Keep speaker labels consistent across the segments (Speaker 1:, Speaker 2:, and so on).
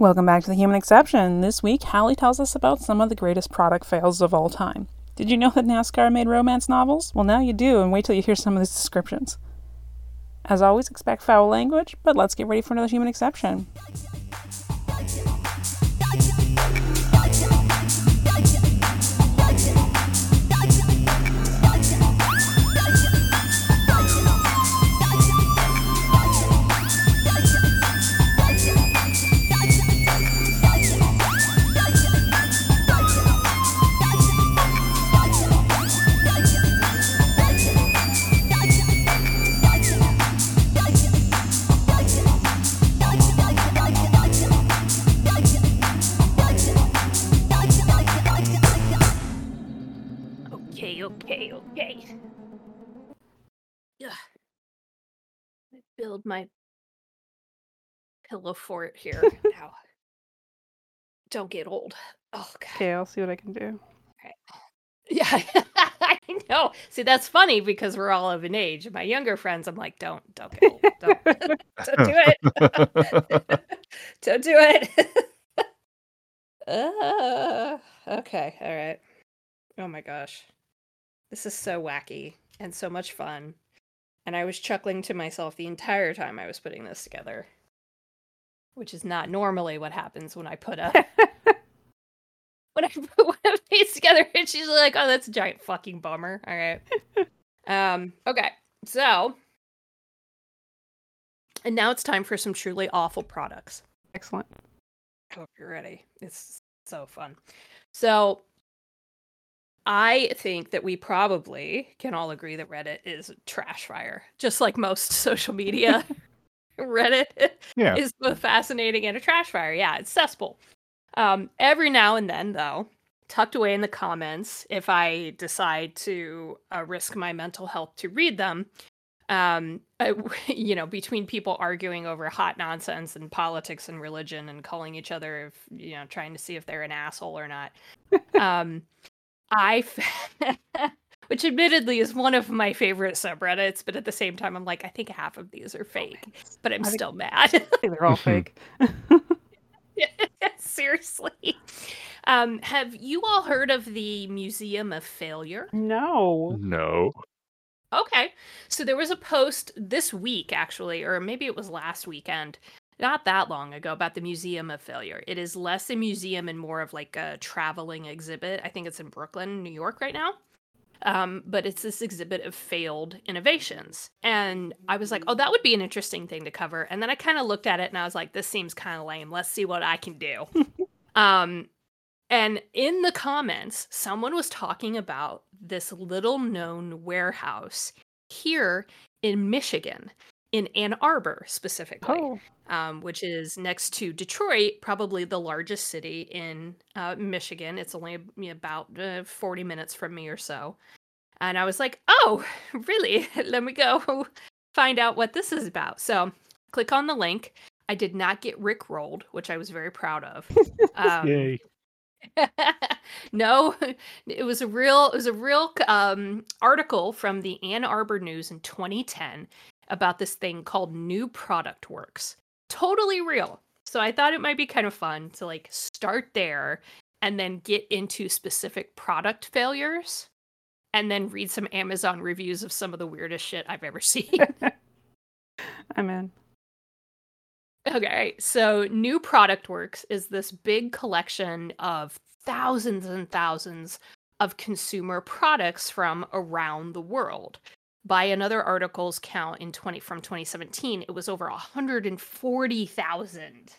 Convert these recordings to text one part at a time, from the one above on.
Speaker 1: Welcome back to the Human Exception. This week, Halli tells us about some of the greatest product fails of all time. Did you know that NASCAR made romance novels? Well, now you do, and wait till you hear some of these descriptions. As always, expect foul language, but let's get ready for another Human Exception.
Speaker 2: Build my pillow fort here now. Don't get old. Oh god.
Speaker 1: Okay, I'll see what I can do.
Speaker 2: Yeah, I know. See, that's funny because we're all of an age. My younger friends, I'm like, don't, don't get old. Don't, don't do it. don't do it. uh, okay, all right. Oh my gosh. This is so wacky and so much fun. And I was chuckling to myself the entire time I was putting this together. Which is not normally what happens when I put a when I put one of these together and she's like, oh, that's a giant fucking bummer. All right. um, okay. So and now it's time for some truly awful products.
Speaker 1: Excellent.
Speaker 2: I hope you're ready. It's so fun. So I think that we probably can all agree that Reddit is a trash fire, just like most social media. Reddit
Speaker 3: Yeah.
Speaker 2: is both fascinating and a trash fire. Yeah, it's cesspool. Um, every now and then, though, tucked away in the comments, if I decide to uh, risk my mental health to read them, um, I- you know, between people arguing over hot nonsense and politics and religion and calling each other, if, you know, trying to see if they're an asshole or not. um, I, f- which admittedly is one of my favorite subreddits, but at the same time, I'm like, I think half of these are fake, but I'm
Speaker 1: I think-
Speaker 2: still mad.
Speaker 1: They're all fake.
Speaker 2: Seriously. Um, have you all heard of the Museum of Failure?
Speaker 1: no.
Speaker 3: No.
Speaker 2: Okay. So there was a post this week, actually, or maybe it was last weekend, not that long ago, about the Museum of Failure. It is less a museum and more of like a traveling exhibit. I think it's in Brooklyn, New York right now. Um, but it's this exhibit of failed innovations. And I was like, oh, that would be an interesting thing to cover. And then I kind of looked at it and I was like, this seems kind of lame. Let's see what I can do. um, and in the comments, someone was talking about this little known warehouse here in Michigan, in Ann Arbor specifically,
Speaker 1: Oh,
Speaker 2: um, which is next to Detroit, probably the largest city in uh, Michigan. It's only about uh, 40 minutes from me or so. And I was like, oh, really? Let me go find out what this is about. So click on the link. I did not get Rick rolled, which I was very proud of. Um,
Speaker 3: Yay.
Speaker 2: no, it was a real it was a real um, article from the Ann Arbor News in 2010 about this thing called New Product Works. Totally real. So I thought it might be kind of fun to like start there and then get into specific product failures and then read some Amazon reviews of some of the weirdest shit I've ever seen.
Speaker 1: I'm in.
Speaker 2: Okay, so New Product Works is this big collection of thousands and thousands of consumer products from around the world. By another article's count in 20 from 2017, it was over 140,000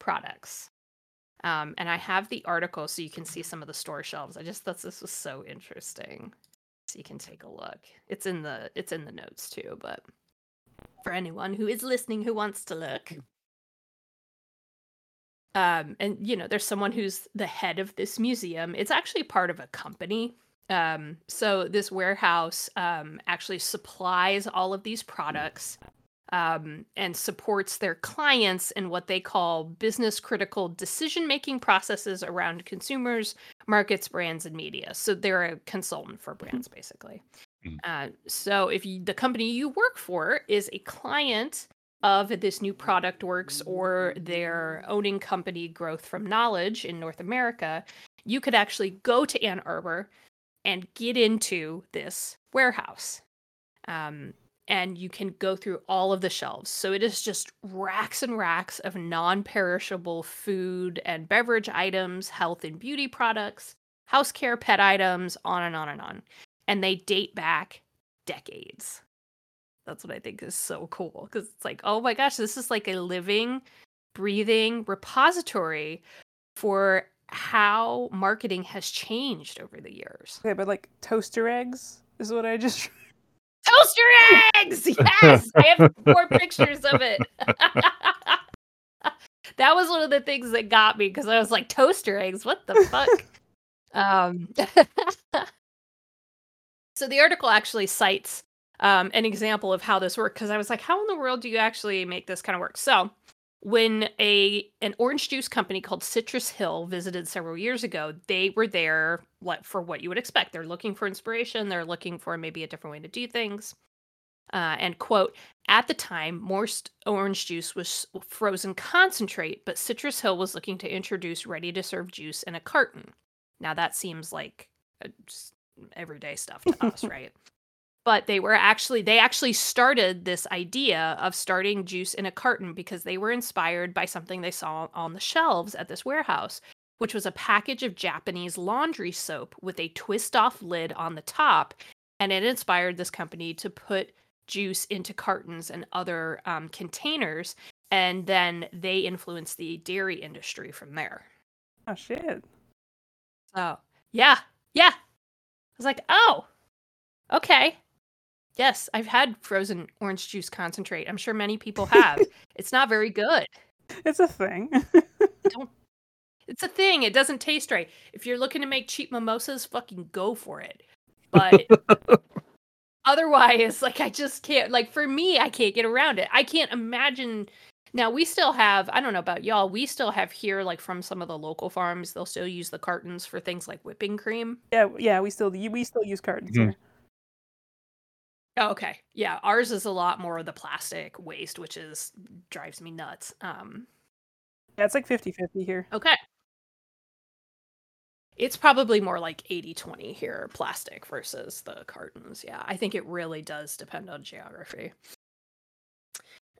Speaker 2: products. Um, and I have the article so you can see some of the store shelves. I just thought this was so interesting. So you can take a look. It's in the it's in the notes too, but for anyone who is listening who wants to look. Um, and you know, there's someone who's the head of this museum. It's actually part of a company. Um, so this warehouse um, actually supplies all of these products um, and supports their clients in what they call business critical decision making processes around consumers, markets, brands, and media. So they're a consultant for brands, basically.
Speaker 3: Mm.
Speaker 2: Uh, so if you, the company you work for is a client of this new product works or their owning company growth from knowledge in North America, you could actually go to Ann Arbor and get into this warehouse. Um, and you can go through all of the shelves. So it is just racks and racks of non perishable food and beverage items, health and beauty products, house care, pet items, on and on and on. And they date back decades. That's what I think is so cool because it's like, oh my gosh, this is like a living, breathing repository for how marketing has changed over the years.
Speaker 1: Okay, but like toaster eggs is what I just
Speaker 2: Toaster eggs! Yes! I have four pictures of it. that was one of the things that got me because I was like, toaster eggs, what the fuck? um so the article actually cites um, an example of how this worked because I was like, how in the world do you actually make this kind of work? So when a an orange juice company called Citrus Hill visited several years ago, they were there what for what you would expect. They're looking for inspiration. They're looking for maybe a different way to do things. Uh, and quote, at the time, most orange juice was frozen concentrate, but Citrus Hill was looking to introduce ready to serve juice in a carton. Now that seems like everyday stuff to us, right? But they were actually they actually started this idea of starting juice in a carton because they were inspired by something they saw on the shelves at this warehouse which was a package of Japanese laundry soap with a twist off lid on the top and it inspired this company to put juice into cartons and other um, containers and then they influenced the dairy industry from there.
Speaker 1: Oh shit.
Speaker 2: Oh yeah yeah. I was like oh okay Yes, I've had frozen orange juice concentrate. I'm sure many people have. it's not very good.
Speaker 1: It's a thing.
Speaker 2: don't it's a thing. It doesn't taste right. If you're looking to make cheap mimosas, fucking go for it. But otherwise, like I just can't like for me, I can't get around it. I can't imagine now we still have, I don't know about y'all, we still have here like from some of the local farms, they'll still use the cartons for things like whipping cream.
Speaker 1: Yeah, yeah, we still we still use cartons mm-hmm.
Speaker 2: Oh, okay. Yeah, ours is a lot more of the plastic waste, which is drives me nuts. Um
Speaker 1: Yeah, it's like 50-50 here.
Speaker 2: Okay. It's probably more like 80-20 here, plastic versus the cartons. Yeah, I think it really does depend on geography.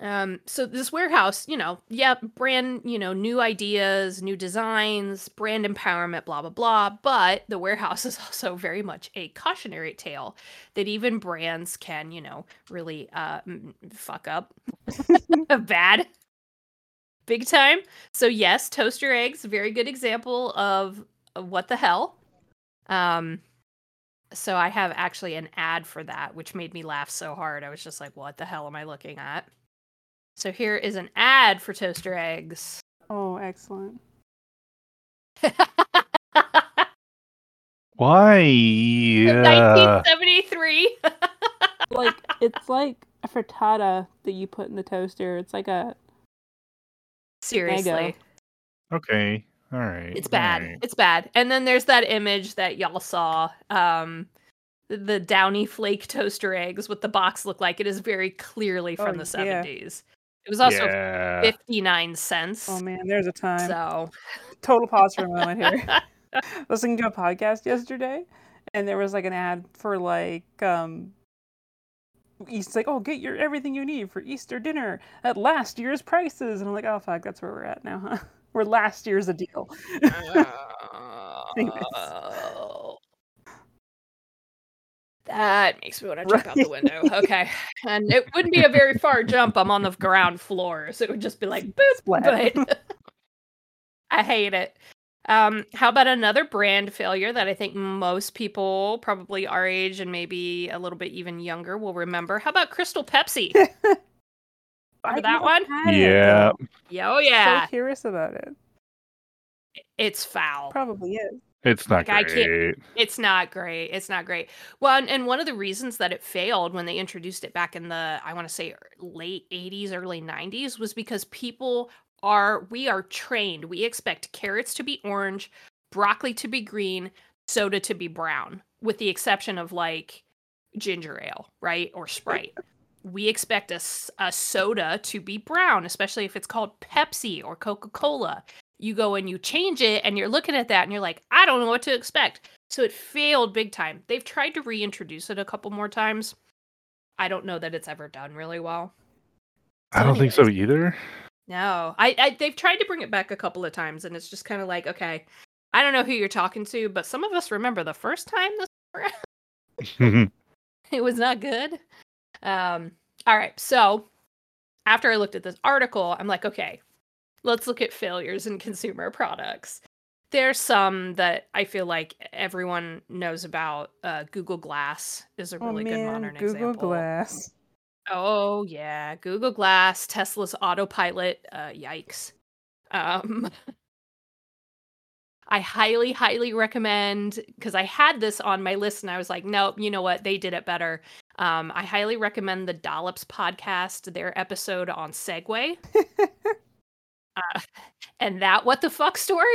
Speaker 2: Um, so this warehouse, you know, yeah, brand, you know, new ideas, new designs, brand empowerment, blah blah blah. But the warehouse is also very much a cautionary tale that even brands can, you know, really uh, fuck up, a bad, big time. So yes, toaster eggs, very good example of, of what the hell. Um, so I have actually an ad for that, which made me laugh so hard. I was just like, what the hell am I looking at? So here is an ad for toaster eggs.
Speaker 1: Oh, excellent.
Speaker 3: Why?
Speaker 2: 1973.
Speaker 1: like it's like a frittata that you put in the toaster. It's like a
Speaker 2: seriously.
Speaker 3: Okay. All right.
Speaker 2: It's bad. Right. It's bad. And then there's that image that y'all saw. Um the Downyflake toaster eggs with the box look like it is very clearly from oh, the 70s. It was also yeah. 59 cents.
Speaker 1: Oh man, there's a time.
Speaker 2: So
Speaker 1: total pause for a moment here. Listening to a podcast yesterday and there was like an ad for like um East like, oh, get your everything you need for Easter dinner at last year's prices, and I'm like, oh fuck, that's where we're at now, huh? We're last year's a deal.
Speaker 2: uh, that makes me want to jump right. out the window. Okay. And it wouldn't be a very far jump. I'm on the ground floor. So it would just be like boop. But I hate it. Um, how about another brand failure that I think most people, probably our age and maybe a little bit even younger, will remember? How about Crystal Pepsi? remember that one?
Speaker 3: Yeah.
Speaker 2: Yeah. Oh yeah.
Speaker 1: So curious about it.
Speaker 2: It's foul.
Speaker 1: Probably is.
Speaker 3: It's not like, great.
Speaker 2: it's not great. It's not great. Well, and, and, one of the reasons that it failed when they introduced it back in the, I want to say late 80s, early 90s, was because people are, we are trained. We expect carrots to be orange, broccoli to be green, soda to be brown, with the exception of like ginger ale, right? Or Sprite. we expect a, a soda to be brown, especially if it's called Pepsi or Coca Cola. You go and you change it, and you're looking at that, and you're like, I don't know what to expect. So it failed big time. They've tried to reintroduce it a couple more times. I don't know that it's ever done really well.
Speaker 3: So I don't anyways, think so either.
Speaker 2: No, I, I they've tried to bring it back a couple of times, and it's just kind of like, okay, I don't know who you're talking to, but some of us remember the first time this it was not good. Um, all right, so after I looked at this article, I'm like, okay, let's look at failures in consumer products. There's some that I feel like everyone knows about. Uh, Google Glass is a oh, really oh, man, good modern
Speaker 1: Google
Speaker 2: example.
Speaker 1: Google Glass.
Speaker 2: Oh yeah, Google Glass, Tesla's autopilot. Uh, yikes. Um, I highly, highly recommend because I had this on my list and I was like, nope, you know what? They did it better. Um, I highly recommend the Dollops podcast, their episode on Segway. uh, and that what the fuck story?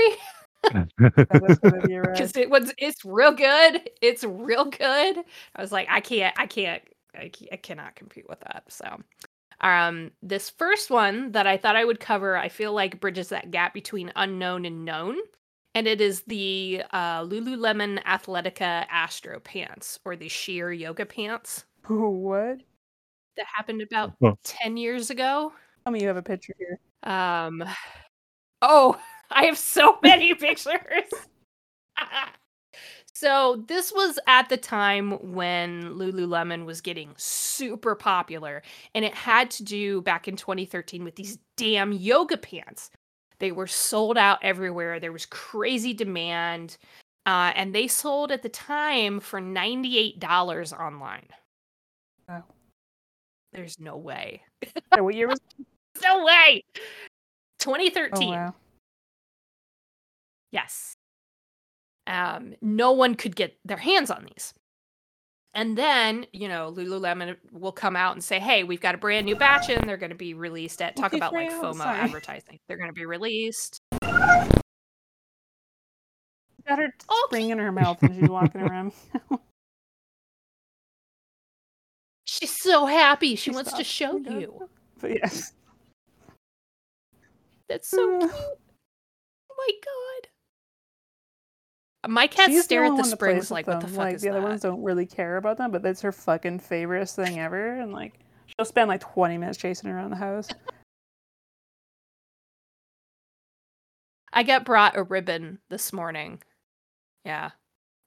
Speaker 2: Because it was it's real good. It's real good. I was like, I can't, I can't, I, can't, I cannot compete with that. So um, this first one that I thought I would cover, I feel like bridges that gap between unknown and known and it is the uh, Lululemon Athletica Astro pants or the sheer yoga pants.
Speaker 1: what?
Speaker 2: That happened about oh. 10 years ago.
Speaker 1: Tell me you have a picture here.
Speaker 2: Um, oh, I have so many pictures. so this was at the time when Lululemon was getting super popular, and it had to do back in 2013 with these damn yoga pants they were sold out everywhere. There was crazy demand. Uh, and they sold at the time for $98 online.
Speaker 1: Wow.
Speaker 2: There's no way.
Speaker 1: what year was
Speaker 2: No way. 2013. Oh, wow. Yes. Um, no one could get their hands on these. And then, you know, Lululemon will come out and say, "Hey, we've got a brand new batch and they're going to be released at talk about like FOMO Sorry. advertising. They're going to be released."
Speaker 1: Got her okay. spring in her mouth and she's walking around.
Speaker 2: she's so happy. She, she wants to show you.
Speaker 1: But yes.
Speaker 2: That's so mm. cute. Oh my god. My cats She's stare at the springs like, what the fuck
Speaker 1: like,
Speaker 2: is
Speaker 1: the other ones don't really care about them, but that's her fucking favorite thing ever. And like, she'll spend like 20 minutes chasing around the house.
Speaker 2: I got brought a ribbon this morning. Yeah.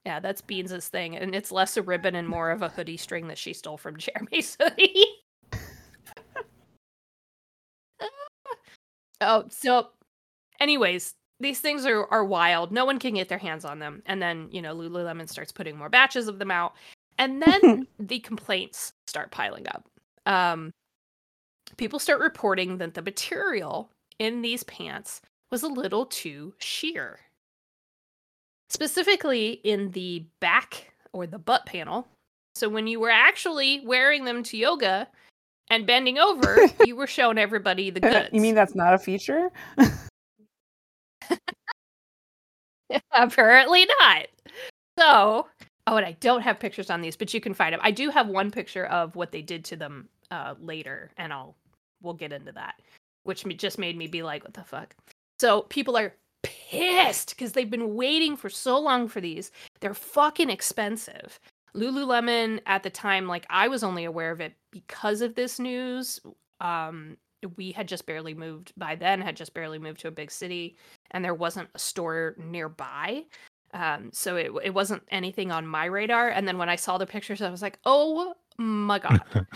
Speaker 2: Yeah, that's Beans' thing. And it's less a ribbon and more of a hoodie string that she stole from Jeremy's hoodie. Oh, so anyways, these things are are wild. No one can get their hands on them. And then, you know, Lululemon starts putting more batches of them out. And then the complaints start piling up. Um, people start reporting that the material in these pants was a little too sheer. Specifically in the back or the butt panel. So when you were actually wearing them to yoga and bending over, you were showing everybody the goods.
Speaker 1: You mean that's not a feature?
Speaker 2: Apparently not. So, oh, and I don't have pictures on these, but you can find them. I do have one picture of what they did to them uh, later, and I'll we'll get into that, which just made me be like, what the fuck? So people are pissed because they've been waiting for so long for these. They're fucking expensive. Lululemon at the time, like I was only aware of it because of this news. Um, we had just barely moved by then had just barely moved to a big city and there wasn't a store nearby. Um, so it, it wasn't anything on my radar. And then when i saw the pictures i was like oh my god.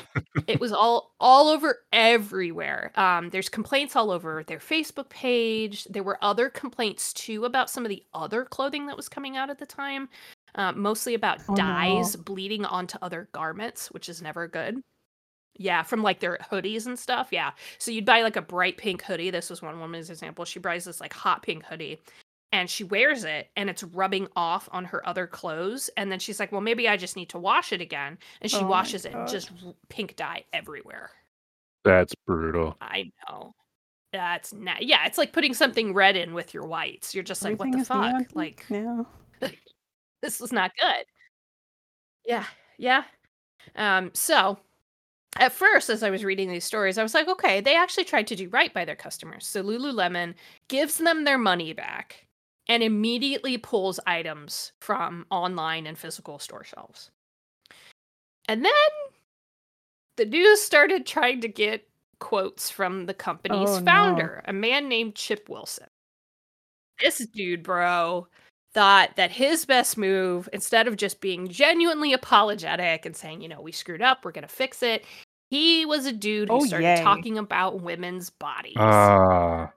Speaker 2: It was all all over everywhere. Um, there's complaints all over their facebook page. There were other complaints too about some of the other clothing that was coming out at the time uh, mostly about oh, dyes no. bleeding onto other garments which is never good yeah, from like their hoodies and stuff. Yeah. So you'd buy like a bright pink hoodie. This was one woman's example. She buys this like hot pink hoodie and she wears it and it's rubbing off on her other clothes. And then she's like, well, maybe I just need to wash it again. And she oh washes it and just pink dye everywhere.
Speaker 3: That's brutal.
Speaker 2: I know. That's not, yeah, it's like putting something red in with your whites. You're just like, Everything what the fuck? Like,
Speaker 1: no.
Speaker 2: this was not good. Yeah. Yeah. Um, so at first, as I was reading these stories, I was like, okay, they actually tried to do right by their customers. So Lululemon gives them their money back and immediately pulls items from online and physical store shelves. And then the news started trying to get quotes from the company's
Speaker 1: Oh, no.
Speaker 2: founder, a man named Chip Wilson. This dude, bro, thought that his best move, instead of just being genuinely apologetic and saying, you know, we screwed up, we're going to fix it, he was a dude who
Speaker 1: Oh,
Speaker 2: started
Speaker 1: yay.
Speaker 2: talking about women's bodies.
Speaker 3: Ah,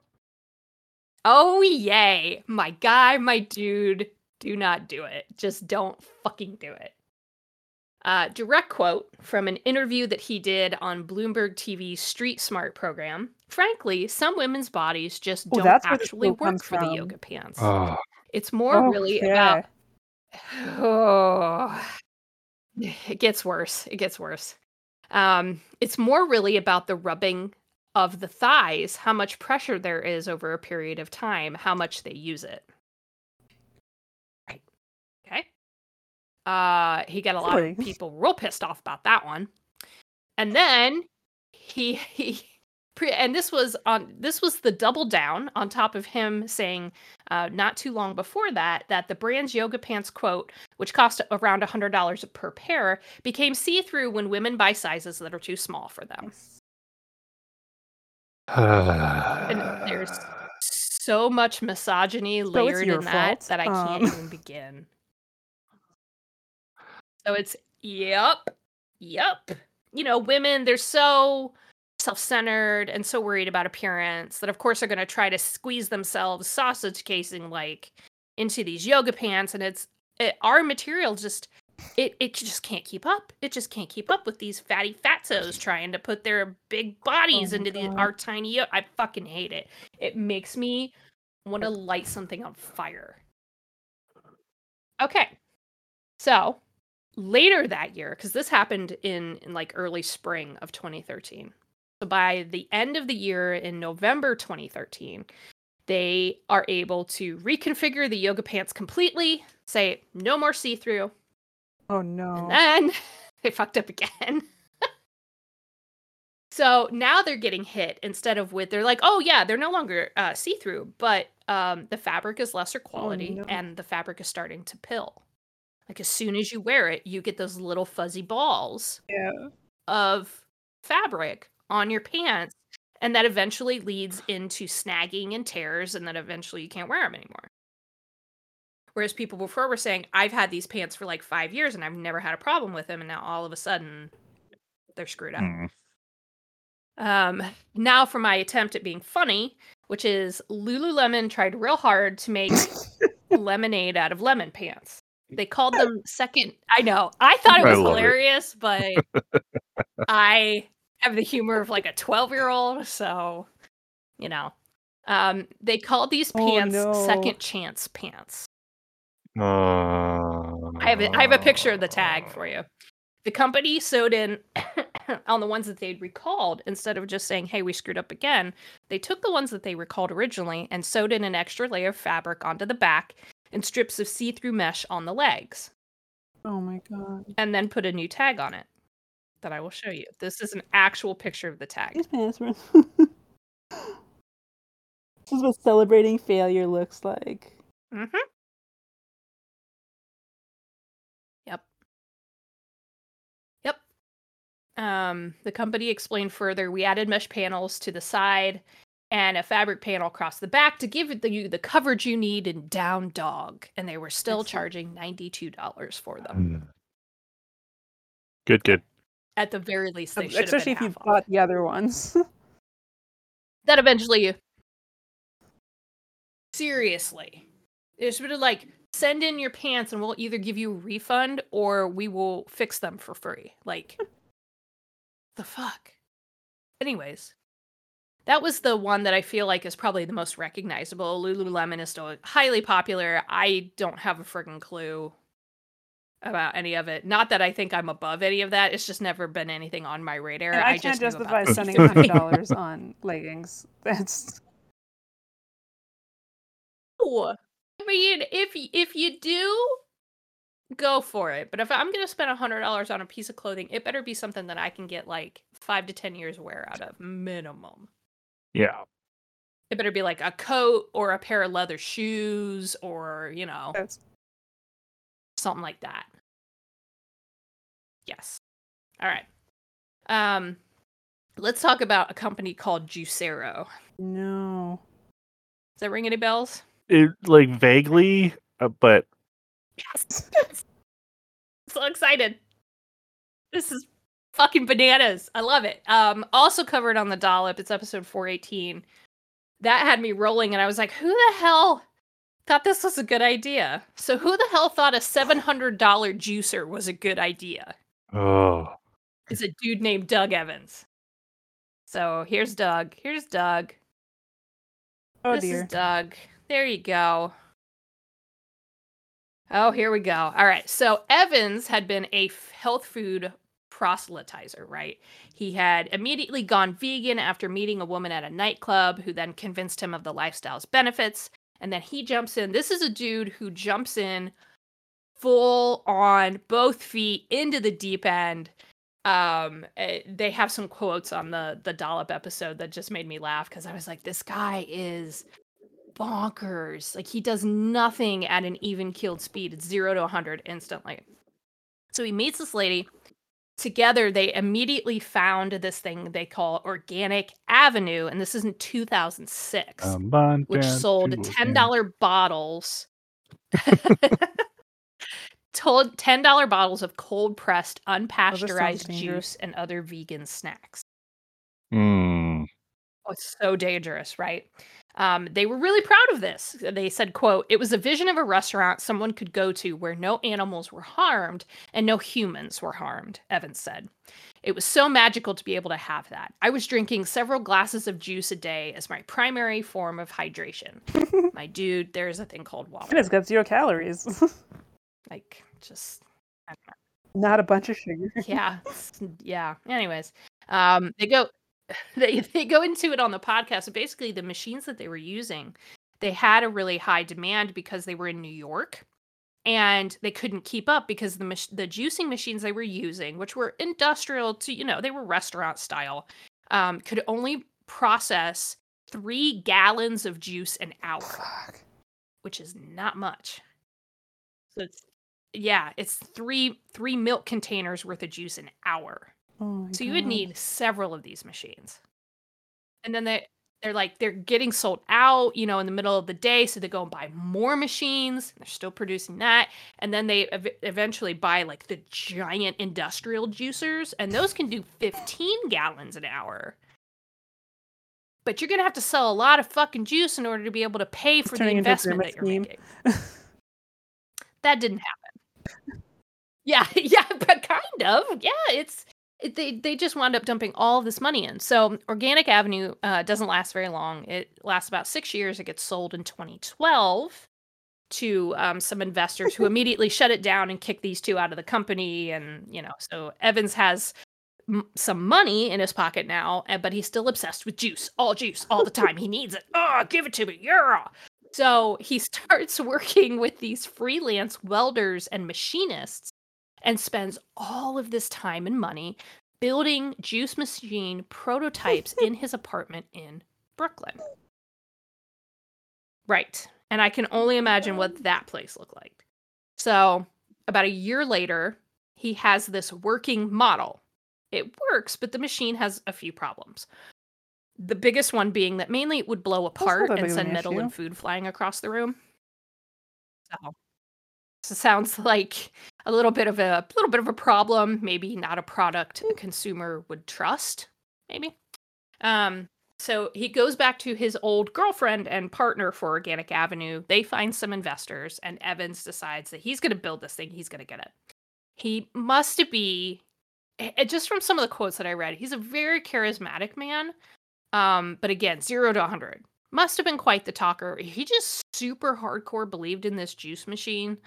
Speaker 2: Oh, yay. My guy, my dude, do not do it. Just don't fucking do it. Uh, direct quote from an interview that he did on Bloomberg TV's Street Smart program. Frankly, some women's bodies just
Speaker 1: Oh,
Speaker 2: don't
Speaker 1: that's where the
Speaker 2: actually work
Speaker 1: comes
Speaker 2: for the yoga pants.
Speaker 3: ah,
Speaker 2: It's more really
Speaker 1: Okay.
Speaker 2: about. Oh, it gets worse. It gets worse. Um, it's more really about the rubbing of the thighs, how much pressure there is over a period of time, how much they use it. Right. Okay. Uh, he got a lot of people real pissed off about that one. And then he he pre- and this was on this was the double down on top of him saying uh, not too long before that that the brand's yoga pants quote which cost around $100 per pair became see-through when women buy sizes that are too small for them and there's so much misogyny layered
Speaker 1: your
Speaker 2: in that
Speaker 1: fault.
Speaker 2: that i can't
Speaker 1: Um.
Speaker 2: even begin so it's yep yep you know women they're so self-centered and so worried about appearance that of course are going to try to squeeze themselves sausage casing like into these yoga pants and it's it, our material just it it just can't keep up. It just can't keep up with these fatty fatzos trying to put their big oh bodies
Speaker 1: my
Speaker 2: into the, our tiny yo- i fucking hate it. It makes me want to light something on fire. Okay. So later that year because this happened in, in like early spring of 2013 so by the end of the year in november 2013 they are able to reconfigure the yoga pants completely say no more see-through
Speaker 1: Oh no.
Speaker 2: and then they fucked up again so now they're getting hit instead of with they're like oh yeah they're no longer uh, see-through but um, the fabric is lesser quality
Speaker 1: no.
Speaker 2: and the fabric is starting to pill like as soon as you wear it you get those little fuzzy balls
Speaker 1: yeah.
Speaker 2: of fabric on your pants and that eventually leads into snagging and tears and then eventually you can't wear them anymore whereas people before were saying i've had these pants for like five years and i've never had a problem with them and now all of a sudden they're screwed up
Speaker 3: hmm.
Speaker 2: um, now for my attempt at being funny which is lululemon tried real hard to make lemonade out of lemon pants they called them second i know i thought it was
Speaker 3: love it.
Speaker 2: hilarious but i have the humor of like a 12 year old so you know. Um they called these
Speaker 1: Oh,
Speaker 2: pants
Speaker 1: no.
Speaker 2: second chance pants.
Speaker 3: Uh,
Speaker 2: i have a, i have a picture of the tag for you. The company sewed in on the ones that they'd recalled. Instead of just saying hey we screwed up again they took the ones that they recalled originally and sewed in an extra layer of fabric onto the back and strips of see-through mesh on the legs.
Speaker 1: Oh my god.
Speaker 2: and then put a new tag on it that I will show you. This is an actual picture of the tag.
Speaker 1: These pants were. this is what celebrating failure looks like.
Speaker 2: Mm-hmm. Yep. Yep. Um, the company explained further we added mesh panels to the side and a fabric panel across the back to give it the, you the coverage you need in down dog. And they were still
Speaker 1: Excellent.
Speaker 2: charging $92 for them.
Speaker 3: Hmm. Good, good.
Speaker 2: At the very least, they um, should
Speaker 1: Especially if
Speaker 2: have
Speaker 1: you
Speaker 2: been half off.
Speaker 1: bought the other ones.
Speaker 2: that eventually seriously. It's sort of like send in your pants and we'll either give you a refund or we will fix them for free. Like the fuck? Anyways that was the one that i feel like is probably the most recognizable. Lululemon is still highly popular. I don't have a friggin' clue about any of it not that i think i'm above any of that it's just never been anything on my radar
Speaker 1: And I,
Speaker 2: just
Speaker 1: can't
Speaker 2: knew
Speaker 1: justify spending
Speaker 2: see-through.
Speaker 1: hundred dollars on leggings. That's
Speaker 2: I mean, if y- if you do, go for it. But if I'm gonna spend a hundred dollars on a piece of clothing, it better be something that I can get like five to ten years wear out of minimum.
Speaker 3: Yeah.
Speaker 2: It better be like a coat or a pair of leather shoes or you know
Speaker 1: That's
Speaker 2: something like that. Yes. All right. Um, let's talk about a company called Juicero.
Speaker 1: no.
Speaker 2: Does that ring any bells?
Speaker 3: It like vaguely, uh, but
Speaker 2: Yes. so excited. This is fucking bananas. I love it. Um, also covered on the dollop. It's episode 418. That had me rolling, and I was like, who the hell thought this was a good idea? So, who the hell thought a $700 juicer was a good idea?
Speaker 3: oh,
Speaker 2: It's a dude named Doug Evans. So, here's Doug. Here's Doug.
Speaker 1: Oh
Speaker 2: this
Speaker 1: dear.
Speaker 2: is Doug. There you go. Oh, here we go. All right. So Evans had been a f- health food proselytizer, right? He had immediately gone vegan after meeting a woman at a nightclub who then convinced him of the lifestyle's benefits. And then he jumps in. This is a dude who jumps in full on both feet into the deep end. Um, eh, they have some quotes on the the dollop episode that just made me laugh because I was like, this guy is bonkers. Like he does nothing at an even keeled speed. It's zero to 100 instantly. So he meets this lady. Together, they immediately found this thing they call Organic Avenue, and this is in 2006,
Speaker 3: come on
Speaker 2: which
Speaker 3: down
Speaker 2: sold $10 bottles. Told $10 bottles of cold pressed, unpasteurized
Speaker 1: dangerous.
Speaker 2: juice and other vegan snacks.
Speaker 3: Mm,
Speaker 2: Oh, it's so dangerous, right? Um, they were really proud of this. They said, "quote It was a vision of a restaurant someone could go to where no animals were harmed and no humans were harmed." Evans said, "It was so magical to be able to have that. I was drinking several glasses of juice a day as my primary form of hydration. my dude, there's a thing called water.
Speaker 1: And it's got zero calories.
Speaker 2: Like, just
Speaker 1: Not a bunch of sugar.
Speaker 2: yeah yeah anyways um they go they they go into it on the podcast basically the machines that they were using they had a really high demand because they were in new york and they couldn't keep up because the mach- the juicing machines they were using which were industrial to you know they were restaurant style um could only process three gallons of juice an hour
Speaker 1: Fuck.
Speaker 2: which is not much. So it's yeah, it's three three milk containers worth of juice an hour.
Speaker 1: Oh
Speaker 2: So you would need several of these machines. And then they they're like they're getting sold out, you know, in the middle of the day, so they go and buy more machines. They're still producing that, and then they ev- eventually buy like the giant industrial juicers, and those can do 15 gallons an hour. But you're gonna have to sell a lot of fucking juice in order to be able to pay for the
Speaker 1: turning into a
Speaker 2: investment that you're
Speaker 1: scheme.
Speaker 2: making. that didn't happen. Yeah, yeah, but kind of. Yeah, it's it, they they just wound up dumping all this money in. So Organic Avenue uh, doesn't last very long. It lasts about six years. It gets sold in 2012 to um, some investors who immediately shut it down and kick these two out of the company. And you know, so Evans has m- some money in his pocket now, uh, but he's still obsessed with juice, all juice, all the time. he needs it. Oh, give it to me, yeah. So he starts working with these freelance welders and machinists and spends all of this time and money building juice machine prototypes in his apartment in Brooklyn. Right. And I can only imagine what that place looked like. So, about a year later, he has this working model. It works, but the machine has a few problems. The biggest one being that mainly it would blow apart and send metal
Speaker 1: issue.
Speaker 2: and food flying across the room. So, so sounds like a little bit of a little bit of a problem. Maybe not a product a consumer would trust. Maybe. Um. So he goes back to his old girlfriend and partner for Organic Avenue. They find some investors, and Evans decides that he's going to build this thing. He's going to get it. He must be, just from some of the quotes that I read, he's a very charismatic man. Um, but again, zero to 100. Must have been quite the talker. He just super hardcore believed in this juice machine.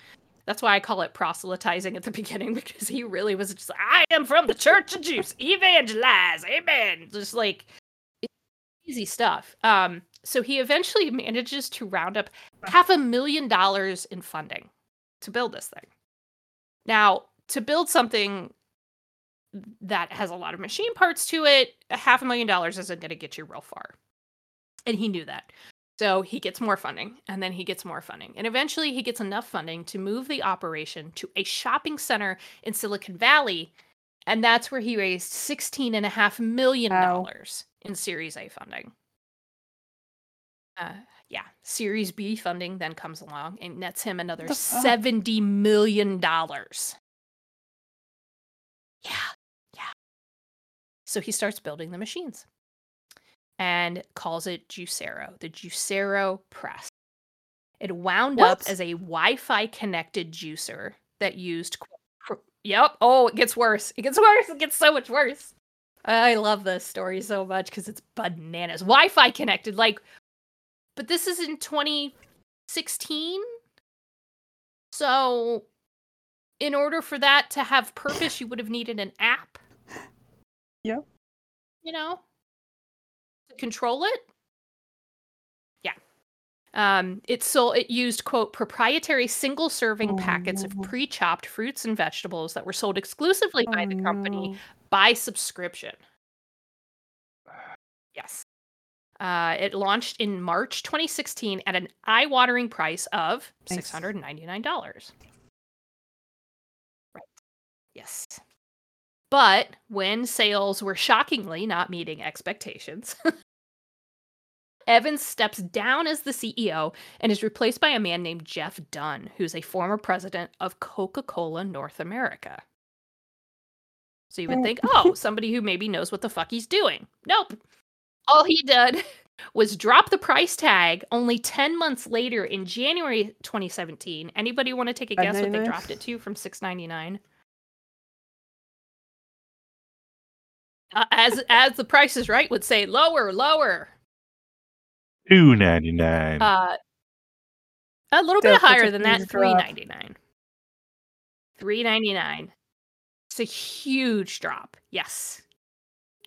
Speaker 2: That's why I call it proselytizing at the beginning because he really was just I am from the Church of Juice. Evangelize. Amen. Just like easy stuff. Um, so he eventually manages to round up half a million dollars in funding to build this thing. Now, to build something that has a lot of machine parts to it, half a million dollars isn't going to get you real far. And he knew that. So he gets more funding and then he gets more funding. And eventually he gets enough funding to move the operation to a shopping center in Silicon Valley. And that's where he raised $16.5 million
Speaker 1: Wow.
Speaker 2: in Series A funding. Uh, yeah. Series B funding then comes along and nets him another $70 million. Yeah. Yeah. So he starts building the machines and calls it Juicero, the Juicero Press. It wound up as a Wi Fi connected juicer that used. Yep. Oh, it gets worse. It gets worse. It gets so much worse. I love this story so much because it's bananas. Wi Fi connected. Like, but this is in 2016. So, in order for that to have purpose, you would have needed an app.
Speaker 1: Yep.
Speaker 2: You know, to control it. Yeah. Um, it sold. It used quote proprietary single serving packets of
Speaker 1: Oh.
Speaker 2: pre-chopped fruits and vegetables that were sold exclusively by
Speaker 1: Oh,
Speaker 2: the company
Speaker 1: no.
Speaker 2: by subscription. Yes. Uh, it launched in March 2016 at an eye-watering price of
Speaker 1: Nice.
Speaker 2: $699. Right. Yes. But when sales were shockingly not meeting expectations, Evans steps down as the CEO and is replaced by a man named Jeff Dunn, who's a former president of Coca Cola North America. So you would
Speaker 1: Oh.
Speaker 2: think, oh, oh somebody who maybe knows what the fuck he's doing. Nope. All he did was drop the price tag only 10 months later in January 2017. Anybody want to take a guess what they dropped it to from 6.99? Uh, as as the price is right would say lower, lower.
Speaker 3: Two ninety nine.
Speaker 2: Uh, a little
Speaker 1: Still,
Speaker 2: bit higher than that,
Speaker 1: huge
Speaker 2: three
Speaker 1: drop.
Speaker 2: ninety nine. Three ninety nine. It's a huge drop. Yes,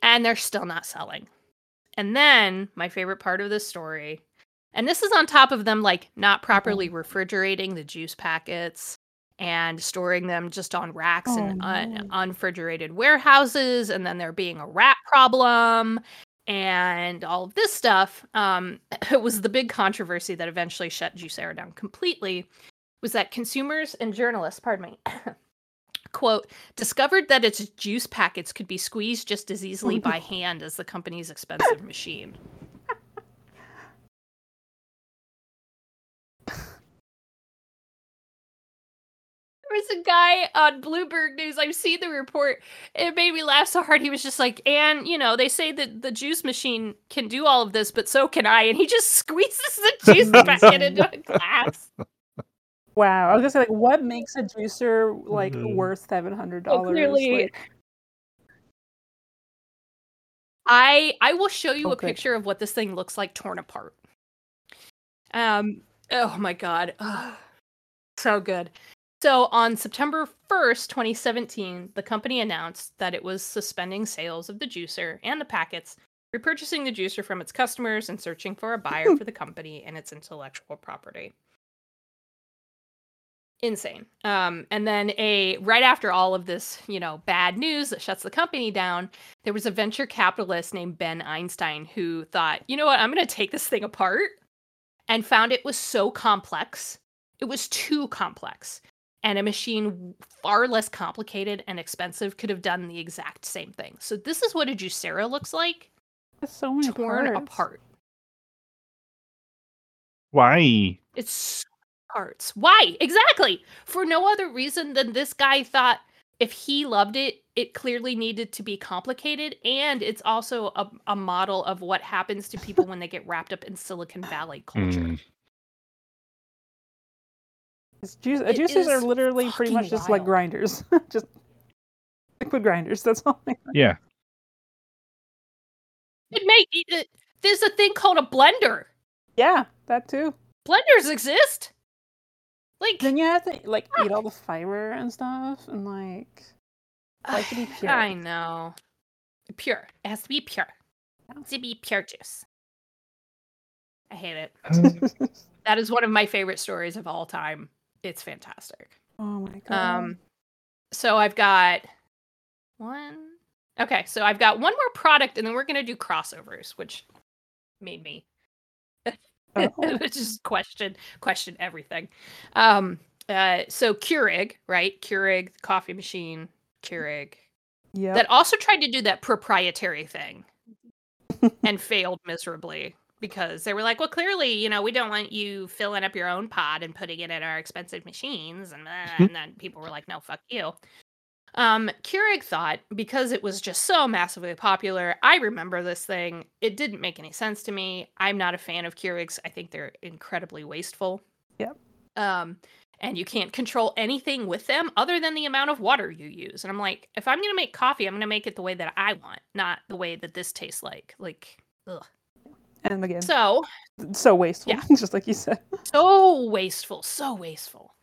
Speaker 2: and they're still not selling. And then my favorite part of this story, and this is on top of them like not properly refrigerating the juice packets and storing them just on racks in
Speaker 1: Oh,
Speaker 2: un- unrefrigerated warehouses, and then there being a rat problem and all of this stuff. Um, it was the big controversy that eventually shut Juicero down completely. Was that consumers and journalists, pardon me, quote, discovered that its juice packets could be squeezed just as easily by hand as the company's expensive machine. Was a guy on Bloomberg News. I've seen the report. It made me laugh so hard. He was just like, and you know, they say that the juice machine can do all of this, but so can I. And he just squeezes the juice packet into a glass.
Speaker 1: Wow. I was gonna say like what makes a juicer like
Speaker 3: Mhm.
Speaker 1: worth seven hundred
Speaker 2: Well,
Speaker 1: dollars?
Speaker 2: clearly-
Speaker 1: like,
Speaker 2: I I will show you
Speaker 1: Oh,
Speaker 2: a picture of what this thing looks like torn apart. Um oh my god. Ugh. So good. So on September 1st, 2017, the company announced that it was suspending sales of the juicer and the packets, repurchasing the juicer from its customers and searching for a buyer for the company and its intellectual property. Insane. Um, and then a right after all of this, you know, bad news that shuts the company down, there was a venture capitalist named Ben Einstein who thought, you know what, I'm going to take this thing apart and found it was so complex. It was too complex. And a machine far less complicated and expensive could have done the exact same thing. So, this is what a Juicero looks like
Speaker 1: there's so many
Speaker 2: torn
Speaker 1: parts.
Speaker 2: apart.
Speaker 3: Why?
Speaker 2: It's so parts. Why? Exactly. For no other reason than this guy thought if he loved it, it clearly needed to be complicated. And it's also a, a model of what happens to people when they get wrapped up in Silicon Valley culture.
Speaker 3: Mm.
Speaker 1: It's Juice, uh,
Speaker 2: It
Speaker 1: juicers are literally pretty much
Speaker 2: fucking
Speaker 1: just like grinders, just liquid grinders. That's all. They are.
Speaker 3: Yeah.
Speaker 2: It may it, there's a thing called a blender.
Speaker 1: Yeah, that too.
Speaker 2: Blenders exist. Like
Speaker 1: Then you have to like eat all the fiber and stuff, and like like to be pure.
Speaker 2: I know. Pure. It has to be pure. It has to be pure juice. I hate it. That is one of my favorite stories of all time. It's fantastic.
Speaker 1: oh my god.
Speaker 2: Um, so I've got one. Okay, so I've got one more product, and then we're gonna do crossovers, which made me
Speaker 1: Oh.
Speaker 2: just question question everything. Um, uh, so Keurig, right? Keurig coffee machine, Keurig
Speaker 1: Yeah.
Speaker 2: that also tried to do that proprietary thing and failed miserably because they were like, well, clearly, you know, we don't want you filling up your own pod and putting it in our expensive machines. And, uh, and then people were like, no, fuck you. Um, Keurig thought because it was just so massively popular, I remember this thing. It didn't make any sense to me. I'm not a fan of Keurigs. I think they're incredibly wasteful.
Speaker 1: Yep.
Speaker 2: Um, and you can't control anything with them other than the amount of water you use. And I'm like, if I'm gonna make coffee, I'm gonna make it the way that I want, not the way that this tastes like. Like, ugh.
Speaker 1: And again, so,
Speaker 2: So
Speaker 1: wasteful,
Speaker 2: yeah.
Speaker 1: just like you said.
Speaker 2: so wasteful, so wasteful.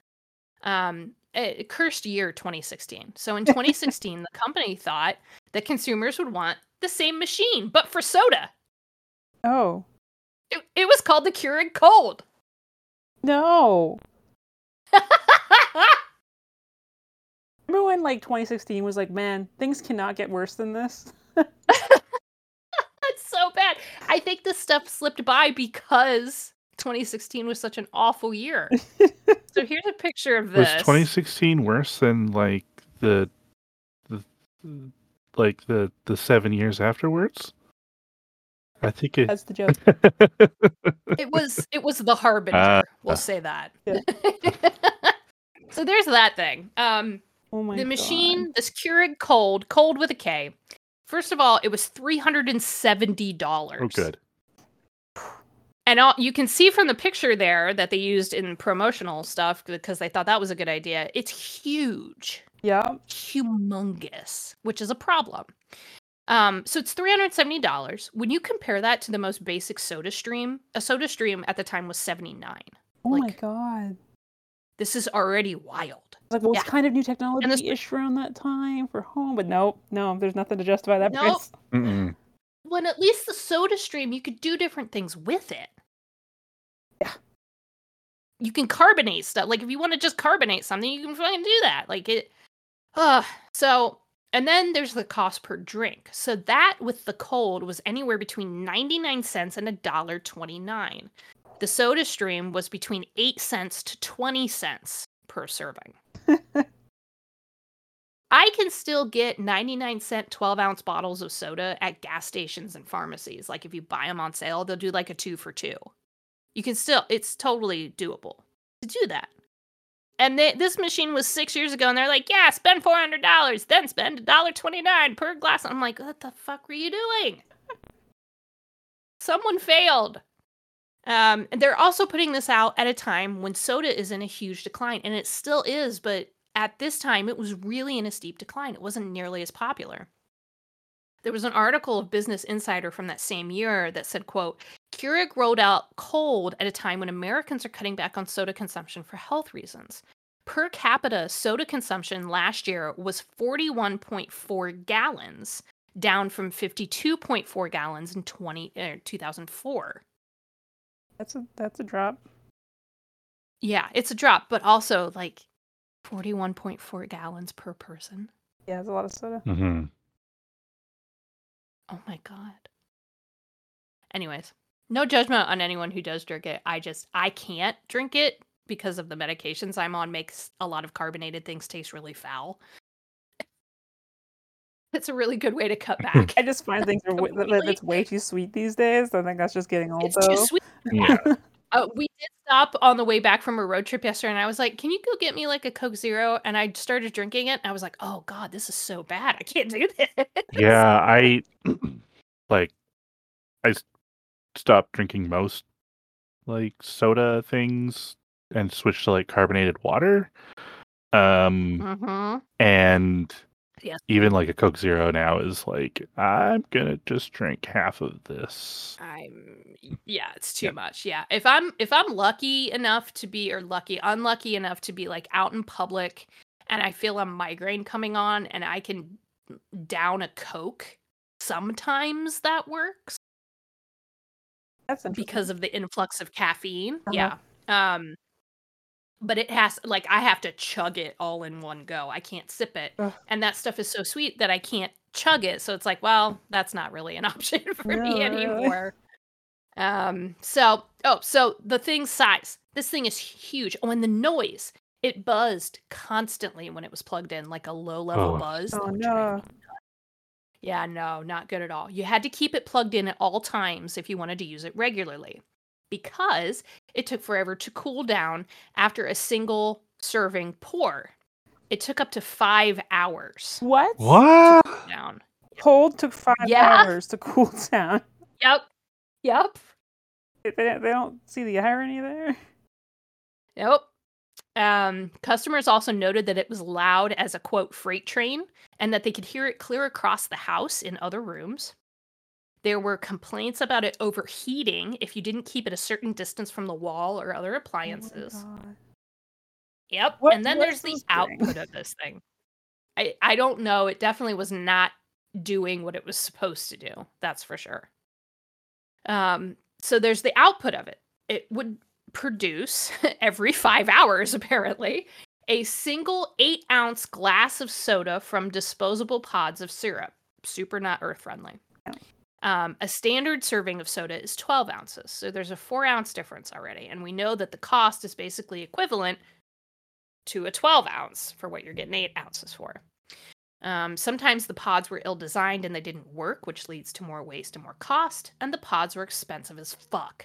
Speaker 2: Um, a cursed year 2016. So in 2016, the company thought that consumers would want the same machine, but for soda.
Speaker 1: Oh
Speaker 2: It, it was called the Keurig Kold.
Speaker 1: no! Remember when like 2016 was like, man, things cannot get worse than this.
Speaker 2: That's so bad. I think this stuff slipped by because 2016 was such an awful year. so here's a picture of this.
Speaker 3: Was 2016 worse than like the, the like the the seven years afterwards? I think it.
Speaker 1: That's the joke.
Speaker 2: It was it was the harbinger.
Speaker 3: Ah.
Speaker 2: we'll say that.
Speaker 1: Yeah.
Speaker 2: so there's that thing. Um,
Speaker 1: Oh my
Speaker 2: the
Speaker 1: God.
Speaker 2: machine, this Keurig Kold, Kold with a K. First of all, it was three hundred and seventy dollars.
Speaker 3: oh, good.
Speaker 2: And all, you can see from the picture there that they used in promotional stuff because they thought that was a good idea. It's huge,
Speaker 1: Yeah.
Speaker 2: humongous, which is a problem. Um, so it's three hundred seventy dollars. When you compare that to the most basic Soda Stream, a Soda Stream at the time was seventy nine.
Speaker 1: Oh my God.
Speaker 2: This is already wild.
Speaker 1: It's like, well,
Speaker 2: Yeah.
Speaker 1: it's kind of new technology
Speaker 2: this-
Speaker 1: ish around that time for home, but nope, no, there's nothing to justify that
Speaker 2: Nope.
Speaker 1: price.
Speaker 3: Mm-mm.
Speaker 2: When at least the Soda Stream, you could do different things with it.
Speaker 1: Yeah.
Speaker 2: You can carbonate stuff. Like if you want to just carbonate something, you can fucking do that. Like it. Uh, so and then there's the cost per drink. So that with the Kold was anywhere between 99 cents and a dollar 29. The soda stream was between 8 cents to 20 cents per serving. I can still get 99 cent 12 ounce bottles of soda at gas stations and pharmacies. Like if you buy them on sale, they'll do like a two for two. You can still, it's totally doable to do that. And they, this machine was six years ago, and they're like, "Yeah, spend four hundred dollars, then spend $1.29 per glass." I'm like, "What the fuck were you doing?" Someone failed. Um, and they're also putting this out at a time when soda is in a huge decline, and it still is. But at this time, it was really in a steep decline. It wasn't nearly as popular. There was an article of Business Insider from that same year that said, "quote Keurig rolled out Kold at a time when Americans are cutting back on soda consumption for health reasons. Per capita soda consumption last year was 41.4 gallons, down from 52.4 gallons in 20, uh, 2004.
Speaker 1: That's a that's a drop.
Speaker 2: Yeah, it's a drop, but also like 41.4 gallons per person.
Speaker 1: Yeah, it's a lot of soda.
Speaker 3: Mm-hmm.
Speaker 2: Oh my god. Anyways, no judgment on anyone who does drink it. I just I can't drink it because of the medications I'm on makes a lot of carbonated things taste really foul. It's a really good way to cut back.
Speaker 1: I just find things are w- that that it's way too sweet these days. I think that's just getting old
Speaker 2: it's
Speaker 1: though.
Speaker 2: too sweet.
Speaker 3: Yeah.
Speaker 2: Uh, we did stop on the way back from a road trip yesterday, and I was like, "Can you go get me like a Coke Zero?" And I started drinking it, and I was like, "Oh God, this is so bad. I can't do this."
Speaker 3: Yeah, I like I stopped drinking most like soda things and switched to like carbonated water. Um
Speaker 2: hmm
Speaker 3: and
Speaker 2: Yes.
Speaker 3: even like a Coke Zero now is like I'm gonna just drink half of this.
Speaker 2: I'm yeah, it's too
Speaker 3: Yeah.
Speaker 2: much. Yeah. If I'm if I'm lucky enough to be or lucky, unlucky enough to be like out in public and I feel a migraine coming on and I can down a Coke, sometimes that works
Speaker 1: That's
Speaker 2: because of the influx of caffeine.
Speaker 1: Uh-huh.
Speaker 2: Yeah. Um but it has like I have to chug it all in one go. I can't sip it.
Speaker 1: Ugh.
Speaker 2: And that stuff is so sweet that I can't chug it. So it's like, well, that's not really an option for
Speaker 1: No,
Speaker 2: me
Speaker 1: really.
Speaker 2: anymore. Um, so oh, so the thing size. This thing is huge. Oh, and the noise. It buzzed constantly when it was plugged in, like a low level
Speaker 3: Oh.
Speaker 2: buzz.
Speaker 1: Oh, no.
Speaker 2: Yeah, no, not good at all. You had to keep it plugged in at all times if you wanted to use it regularly because it took forever to cool down after a single serving pour. It took up to five hours
Speaker 1: What?
Speaker 3: What?
Speaker 2: to cool down.
Speaker 1: Kold took five
Speaker 2: Yeah.
Speaker 1: hours to cool down.
Speaker 2: Yep. Yep.
Speaker 1: They, they they don't see the irony there.
Speaker 2: Nope. Um, customers also noted that it was loud as a quote freight train and that they could hear it clear across the house in other rooms. There were complaints about it overheating if you didn't keep it a certain distance from the wall or other appliances.
Speaker 1: Oh.
Speaker 2: Yep.
Speaker 1: What-
Speaker 2: and then there's the output of this thing. I I don't know. It definitely was not doing what it was supposed to do. That's for sure. Um. So there's the output of it. It would produce every five hours, apparently, a single eight ounce glass of soda from disposable pods of syrup. Super not earth friendly. Um, a standard serving of soda is 12 ounces. So there's a four ounce difference already. And we know that the cost is basically equivalent to a 12 ounce for what you're getting eight ounces for. Um, sometimes the pods were ill designed and they didn't work, which leads to more waste and more cost. And the pods were expensive as fuck.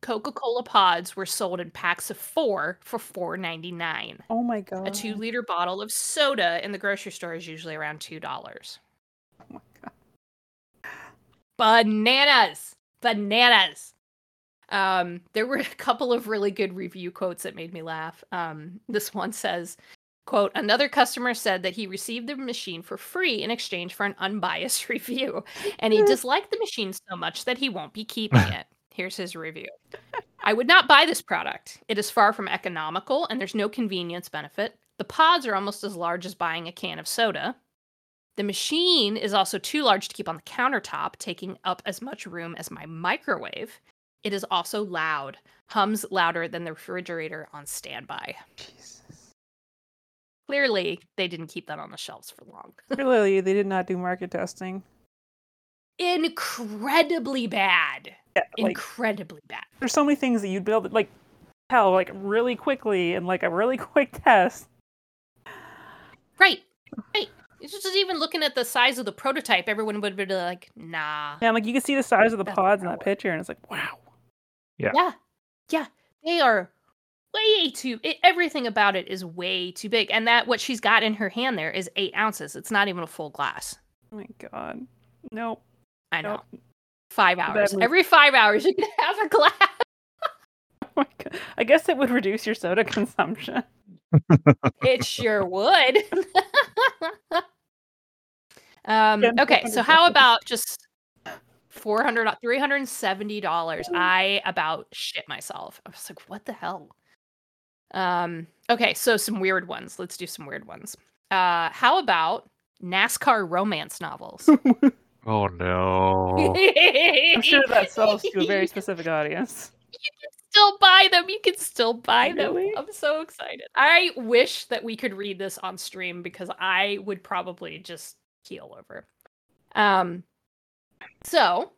Speaker 2: Coca Cola pods were sold in packs of four for $4.99.
Speaker 1: oh my god.
Speaker 2: A two liter bottle of soda in the grocery store is usually around $2.
Speaker 1: My god.
Speaker 2: Bananas. Bananas. Um there were a couple of really good review quotes that made me laugh. Um this one says quote another customer said that he received the machine for free in exchange for an unbiased review and he disliked the machine so much that he won't be keeping it. Here's his review. I would not buy this product. It is far from economical and there's no convenience benefit. The pods are almost as large as buying a can of soda the machine is also too large to keep on the countertop, taking up as much room as my microwave. It is also loud, hums louder than the refrigerator on standby.
Speaker 1: Jesus.
Speaker 2: Clearly, they didn't keep that on the shelves for long.
Speaker 1: Clearly, they did not do market testing.
Speaker 2: Incredibly bad.
Speaker 1: Yeah, like
Speaker 2: Incredibly bad.
Speaker 1: there's so many things that you'd be able to like tell like really quickly in like a really quick test.
Speaker 2: Right. Right. It's just even looking at the size of the prototype, everyone would be like, nah.
Speaker 1: Yeah, like you can see the size of the
Speaker 2: That's
Speaker 1: pods in
Speaker 2: not
Speaker 1: that picture, and it's like, wow.
Speaker 2: Yeah. Yeah. Yeah. They are way too it, everything about it is way too big. And that what she's got in her hand there is eight ounces. It's not even a full glass.
Speaker 1: Oh my god. Nope.
Speaker 2: I know.
Speaker 1: Nope.
Speaker 2: Five hours.
Speaker 1: move.
Speaker 2: Every five hours you can have a glass.
Speaker 1: Oh my god. I guess it would reduce your soda consumption.
Speaker 2: It sure would. um, okay, so how about just 400 $370 i about shit myself i was like what the hell um okay so some weird ones let's do some weird ones uh how about nascar romance novels
Speaker 3: Oh no.
Speaker 1: I'm sure that sells to a very specific audience.
Speaker 2: You can still buy them. You can still buy them. I'm so excited. I wish that we could read this on stream because I would probably just keel over. Um so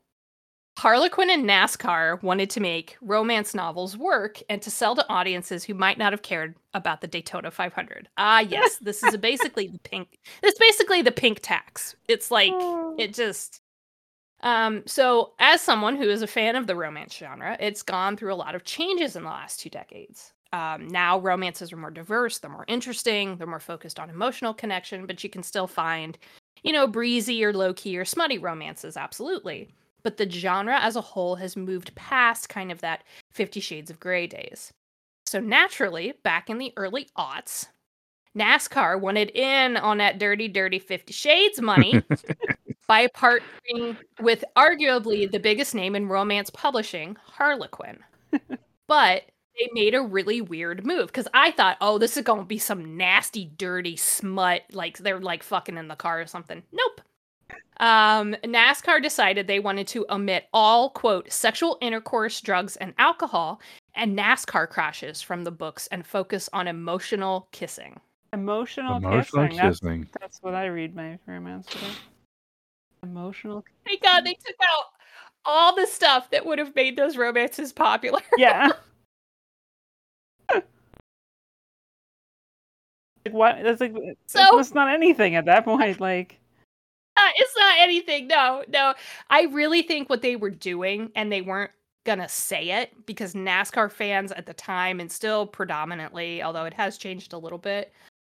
Speaker 2: Harlequin and NASCAR wanted to make romance novels work and to sell to audiences who might not have cared about the Daytona 500. Ah, yes, this is basically the pink. It's basically the pink tax. It's like
Speaker 1: Oh.
Speaker 2: it just um so as someone who is a fan of the romance genre it's gone through a lot of changes in the last two decades um, now romances are more diverse they're more interesting they're more focused on emotional connection but you can still find you know breezy or low-key or smutty romances absolutely but the genre as a whole has moved past kind of that 50 shades of gray days so naturally back in the early aughts nascar wanted in on that dirty dirty 50 shades money by partnering with arguably the biggest name in romance publishing, Harlequin. but they made a really weird move because I thought, oh, this is going to be some nasty, dirty smut. Like they're like fucking in the car or something. Nope. Um, NASCAR decided they wanted to omit all, quote, sexual intercourse, drugs, and alcohol and NASCAR crashes from the books and focus on emotional kissing.
Speaker 1: Emotional,
Speaker 3: Emotional
Speaker 1: kissing. That's,
Speaker 3: kissing.
Speaker 1: that's what I read my romance today. Emotional.
Speaker 2: Thank God they took out all the stuff that would have made those romances popular.
Speaker 1: Yeah. like what? That's like
Speaker 2: So-
Speaker 1: that's not anything at that point. Like
Speaker 2: Uh, it's not anything. No, no. I really think what they were doing, and they weren't gonna say it because NASCAR fans at the time, and still predominantly, although it has changed a little bit,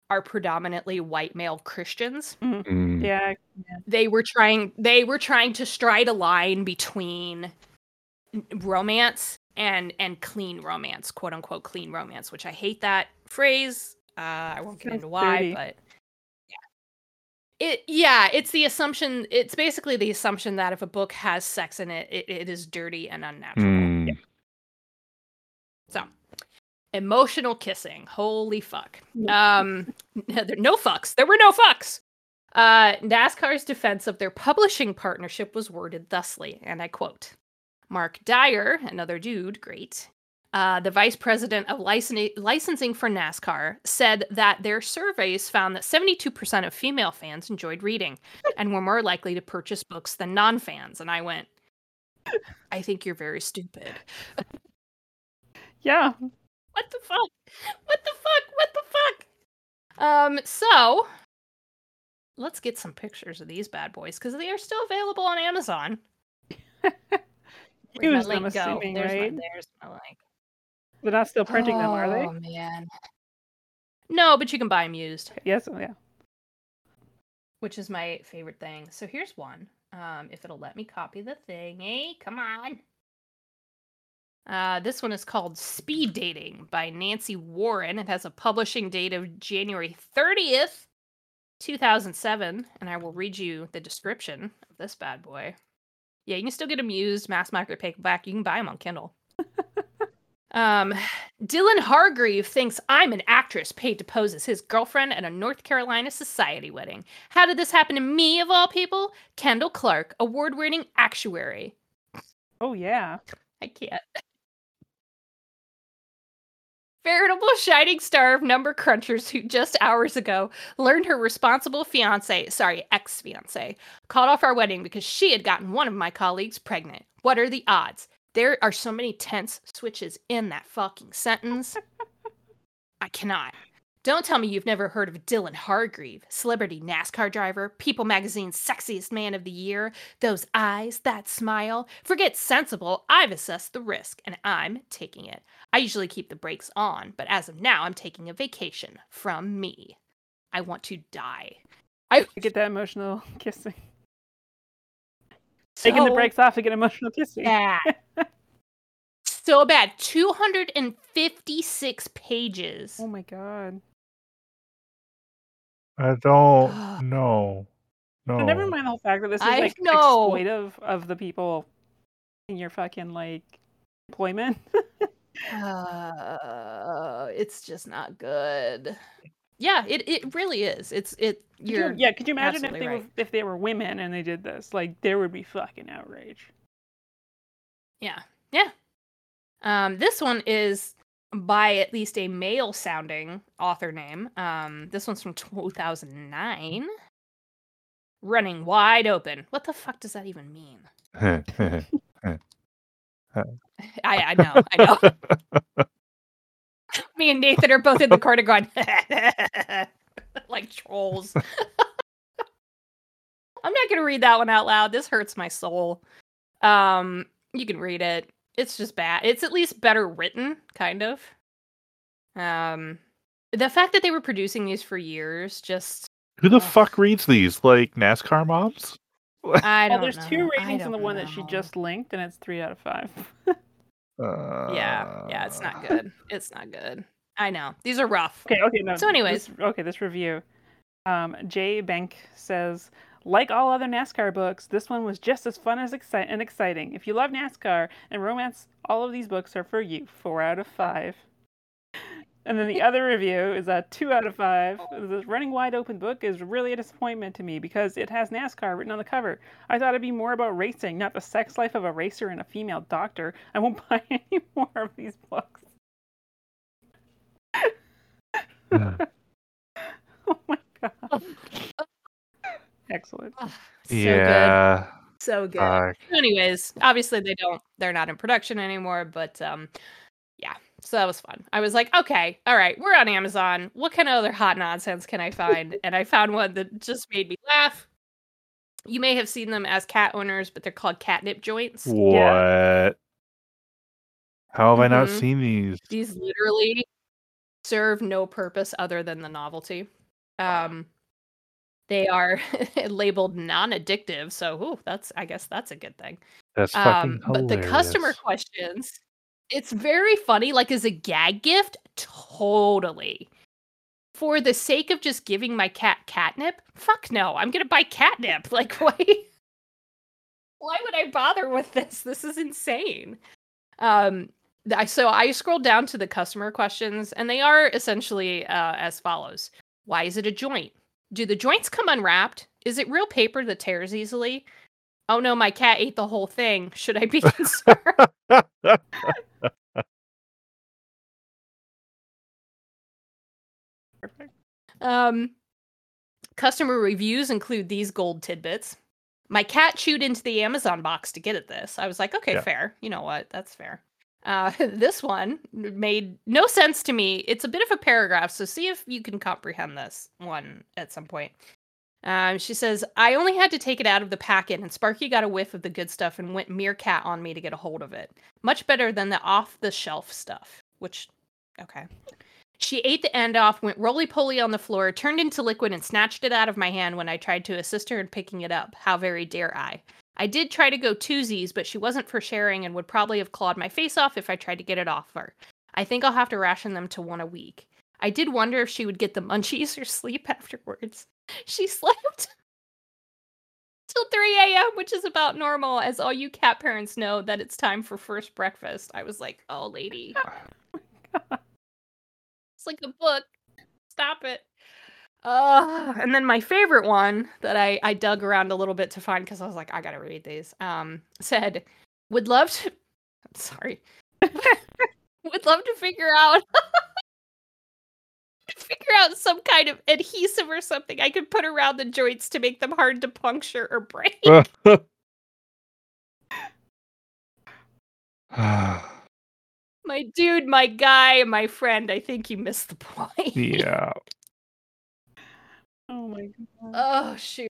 Speaker 2: are predominantly white male Christians.
Speaker 3: Mm.
Speaker 1: yeah,
Speaker 2: They were trying. They were trying to stride a line between romance and and clean romance, quote unquote clean romance, which I hate that phrase. Uh, I won't get into why,
Speaker 1: dirty.
Speaker 2: but yeah, it yeah, it's the assumption. It's basically the assumption that if a book has sex in it, it, it is dirty and unnatural.
Speaker 3: Mm.
Speaker 2: So, emotional kissing. Holy fuck. Um, no fucks. There were no fucks. Uh, NASCAR's defense of their publishing partnership was worded thusly, and I quote Mark Dyer, another dude, great, uh, the vice president of licen- licensing for NASCAR, said that their surveys found that 72% of female fans enjoyed reading and were more likely to purchase books than non fans. And I went, I think you're very stupid.
Speaker 1: yeah.
Speaker 2: What the fuck? What the fuck? What the fuck? Um, so let's get some pictures of these bad boys because they are still available on Amazon.
Speaker 1: Use them,
Speaker 2: link go? there's
Speaker 1: right?
Speaker 2: My, there's my link.
Speaker 1: They're not still printing them, are they?
Speaker 2: Oh man. No, but you can buy them used,
Speaker 1: Yes. oh, Yeah.
Speaker 2: which is my favorite thing. So here's one. Um, if it'll let me copy the thing, eh? Come on. Uh, this one is called Speed Dating by Nancy Warren. It has a publishing date of January 30th, 2007. And I will read you the description of this bad boy. Yeah, you can still get them used, mass market paperback. You can buy them on Kindle. Um, Dylan Hargreave thinks I'm an actress paid to pose as his girlfriend at a North Carolina society wedding. How did this happen to me, of all people? Kendall Clark, award winning actuary.
Speaker 1: Oh yeah.
Speaker 2: I can't. Veritable shining star of number crunchers who just hours ago learned her responsible fiance, sorry, ex fiance, called off our wedding because she had gotten one of my colleagues pregnant. What are the odds? There are so many tense switches in that fucking sentence. I cannot. Don't tell me you've never heard of Dylan Hargreave, celebrity NASCAR driver, People Magazine's sexiest man of the year. Those eyes, that smile. Forget sensible. I've assessed the risk and I'm taking it. I usually keep the brakes on, but as of now, I'm taking a vacation from me. I want to die.
Speaker 1: I get that emotional kissing. Taking the
Speaker 2: So
Speaker 1: brakes off to get emotional kissing.
Speaker 2: bad. so bad. 256 pages.
Speaker 1: Oh my god.
Speaker 3: I don't know. No.
Speaker 1: But never mind the whole fact that this is
Speaker 2: I
Speaker 1: like
Speaker 2: know.
Speaker 1: exploitive of the people in your fucking like employment.
Speaker 2: Uh, it's just not good. Yeah, it, it really is. It's it.
Speaker 1: Could you- yeah, could you imagine if
Speaker 2: absolutely
Speaker 1: they were if they were women and they did this? Like there would be fucking outrage.
Speaker 2: Yeah. Yeah. Um, this one is by at least a male sounding author name. Um, this one's from 2009. Running wide open. What the fuck does that even mean? I, I know, I know. Me and Nathan are both in the corner going like trolls. I'm not gonna read that one out loud. This hurts my soul. Um, you can read it. It's just bad. It's at least better written, kind of. Um, the fact that they were producing these for years, just
Speaker 3: Who the
Speaker 2: Ugh.
Speaker 3: fuck reads these? Like NASCAR moms?
Speaker 2: I don't. Know.
Speaker 1: There's
Speaker 2: know.
Speaker 1: two ratings in the
Speaker 2: don't
Speaker 1: one that she just linked, and it's three out of five.
Speaker 3: Uh,
Speaker 2: Yeah, yeah, it's not good. It's not good. I know these are rough.
Speaker 1: Okay, okay, no.
Speaker 2: So anyways.
Speaker 1: this, okay, this review. Um, Jay Bank says, like all other NASCAR books, this one was just as fun as exci- and exciting. If you love NASCAR and romance, all of these books are for you. Four out of five. And then the other review is a two out of five. This running wide open book is really a disappointment to me because it has NASCAR written on the cover. I thought it'd be more about racing, not the sex life of a racer and a female doctor. I won't buy any more of these books. oh my god. Excellent.
Speaker 2: so good.
Speaker 3: yeah.
Speaker 2: So good.
Speaker 3: fuck.
Speaker 2: Anyways, obviously they don't they're not in production anymore, but um yeah. So that was fun. I was like, okay, all right, we're on Amazon. What kind of other hot nonsense can I find? and I found one that just made me laugh. You may have seen them as cat owners, but they're called catnip joints.
Speaker 3: What? How have I not
Speaker 2: Mhm.
Speaker 3: seen these?
Speaker 2: These literally serve no purpose other than the novelty. Um they are labeled non-addictive, so ooh, that's I guess that's a good thing.
Speaker 3: That's fucking
Speaker 2: Um, but the customer questions, it's very funny. Like as a gag gift, totally. For the sake of just giving my cat catnip, fuck no. I'm gonna buy catnip. Like why? Why would I bother with this? This is insane. Um, I so I scrolled down to the customer questions, and they are essentially uh, as follows: Why is it a joint? Do the joints come unwrapped? Is it real paper that tears easily? Oh no, my cat ate the whole thing. Should I be concerned?
Speaker 1: Perfect.
Speaker 2: Um, customer reviews include these gold tidbits. My cat chewed into the Amazon box to get at this. I was like, okay,
Speaker 3: Yeah.
Speaker 2: fair. You know what? That's fair. Uh, this one made no sense to me. It's a bit of a paragraph, so see if you can comprehend this one at some point. Um, she says, I only had to take it out of the packet, and Sparky got a whiff of the good stuff and went meerkat on me to get a hold of it. Much better than the off the shelf stuff, which, okay. She ate the end off, went roly poly on the floor, turned into liquid, and snatched it out of my hand when I tried to assist her in picking it up. How very dare I? I did try to go twosies, but she wasn't for sharing and would probably have clawed my face off if I tried to get it off her. I think I'll have to ration them to one a week. I did wonder if she would get the munchies or sleep afterwards. She slept till 3 a.m., which is about normal, as all you cat parents know that it's time for first breakfast. I was like, oh, lady. It's like a book. Stop it. Uh, and then my favorite one that I, I dug around a little bit to find because I was like, I gotta read these. Um, said, would love to. I'm sorry. would love to figure out. Figure out some kind of adhesive or something I could put around the joints to make them hard to puncture or break. Ah. my dude, my guy, my friend. I think you missed the point.
Speaker 3: yeah.
Speaker 1: Oh my god.
Speaker 2: Oh shoot.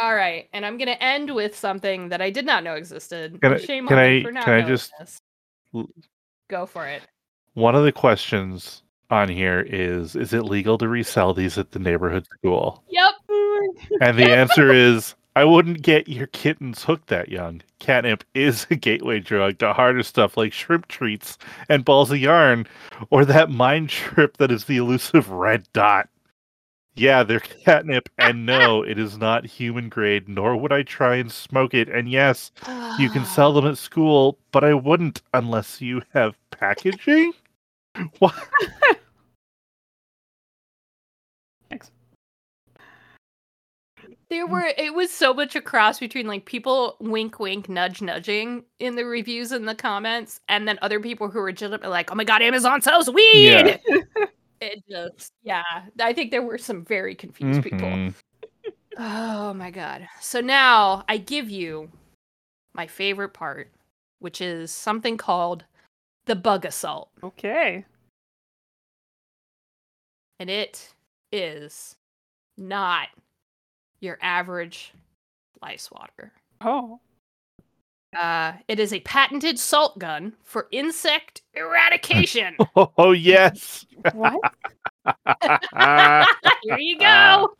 Speaker 2: All right, and I'm gonna end with something that I did not know existed.
Speaker 3: Can I-
Speaker 2: Shame
Speaker 3: can
Speaker 2: on me for not
Speaker 3: can I just-
Speaker 2: this. Go for it.
Speaker 3: One of the questions on here is Is it legal to resell these at the neighborhood school?
Speaker 2: Yep.
Speaker 3: And the answer is I wouldn't get your kittens hooked that young. Catnip is a gateway drug to harder stuff like shrimp treats and balls of yarn, or that mind trip that is the elusive red dot. Yeah, they're catnip, and no, it is not human grade, nor would I try and smoke it. And yes, you can sell them at school, but I wouldn't unless you have packaging. What? Thanks.
Speaker 2: There were it was so much a cross between like people wink wink nudge nudging in the reviews and the comments, and then other people who were legitimately like, "Oh my god, Amazon sells weed."
Speaker 3: Yeah.
Speaker 2: it just yeah. I think there were some very confused people.
Speaker 3: Mhm.
Speaker 2: Oh my god. So now I give you my favorite part, which is something called the Bug-A-Salt.
Speaker 1: Okay.
Speaker 2: And it is not your average lice water.
Speaker 1: Oh.
Speaker 2: Uh, it is a patented salt gun for insect eradication.
Speaker 3: Oh, yes.
Speaker 1: What?
Speaker 2: Here you go.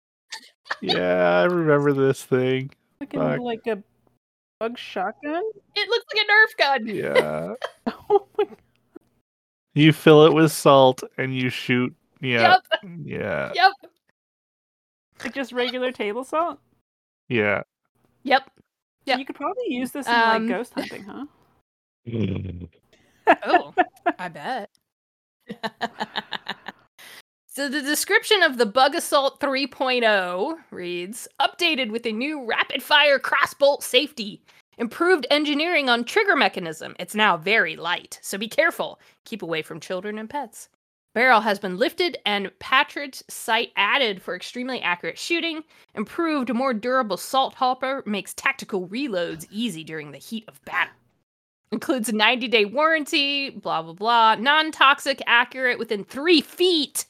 Speaker 3: yeah, I remember this thing.
Speaker 1: Looking
Speaker 3: Fuck.
Speaker 1: like a bug shotgun?
Speaker 2: It looks like a Nerf gun.
Speaker 3: Yeah.
Speaker 1: Oh my god.
Speaker 3: You fill it with salt and you shoot. Yeah.
Speaker 2: Yep.
Speaker 3: Yeah.
Speaker 2: Yep.
Speaker 1: Like just regular table salt?
Speaker 3: Yeah.
Speaker 2: Yep. Yeah.
Speaker 1: You could probably use this in
Speaker 2: Um,
Speaker 1: like ghost hunting, huh?
Speaker 2: Oh, I bet. So the description of the Bug-A-Salt 3.0 reads updated with a new rapid fire crossbolt safety. Improved engineering on trigger mechanism. It's now very light, so be careful. Keep away from children and pets. Barrel has been lifted and patridge sight added for extremely accurate shooting. Improved, more durable salt hopper makes tactical reloads easy during the heat of battle. Includes a 90 day warranty, blah, blah, blah. Non toxic, accurate within three feet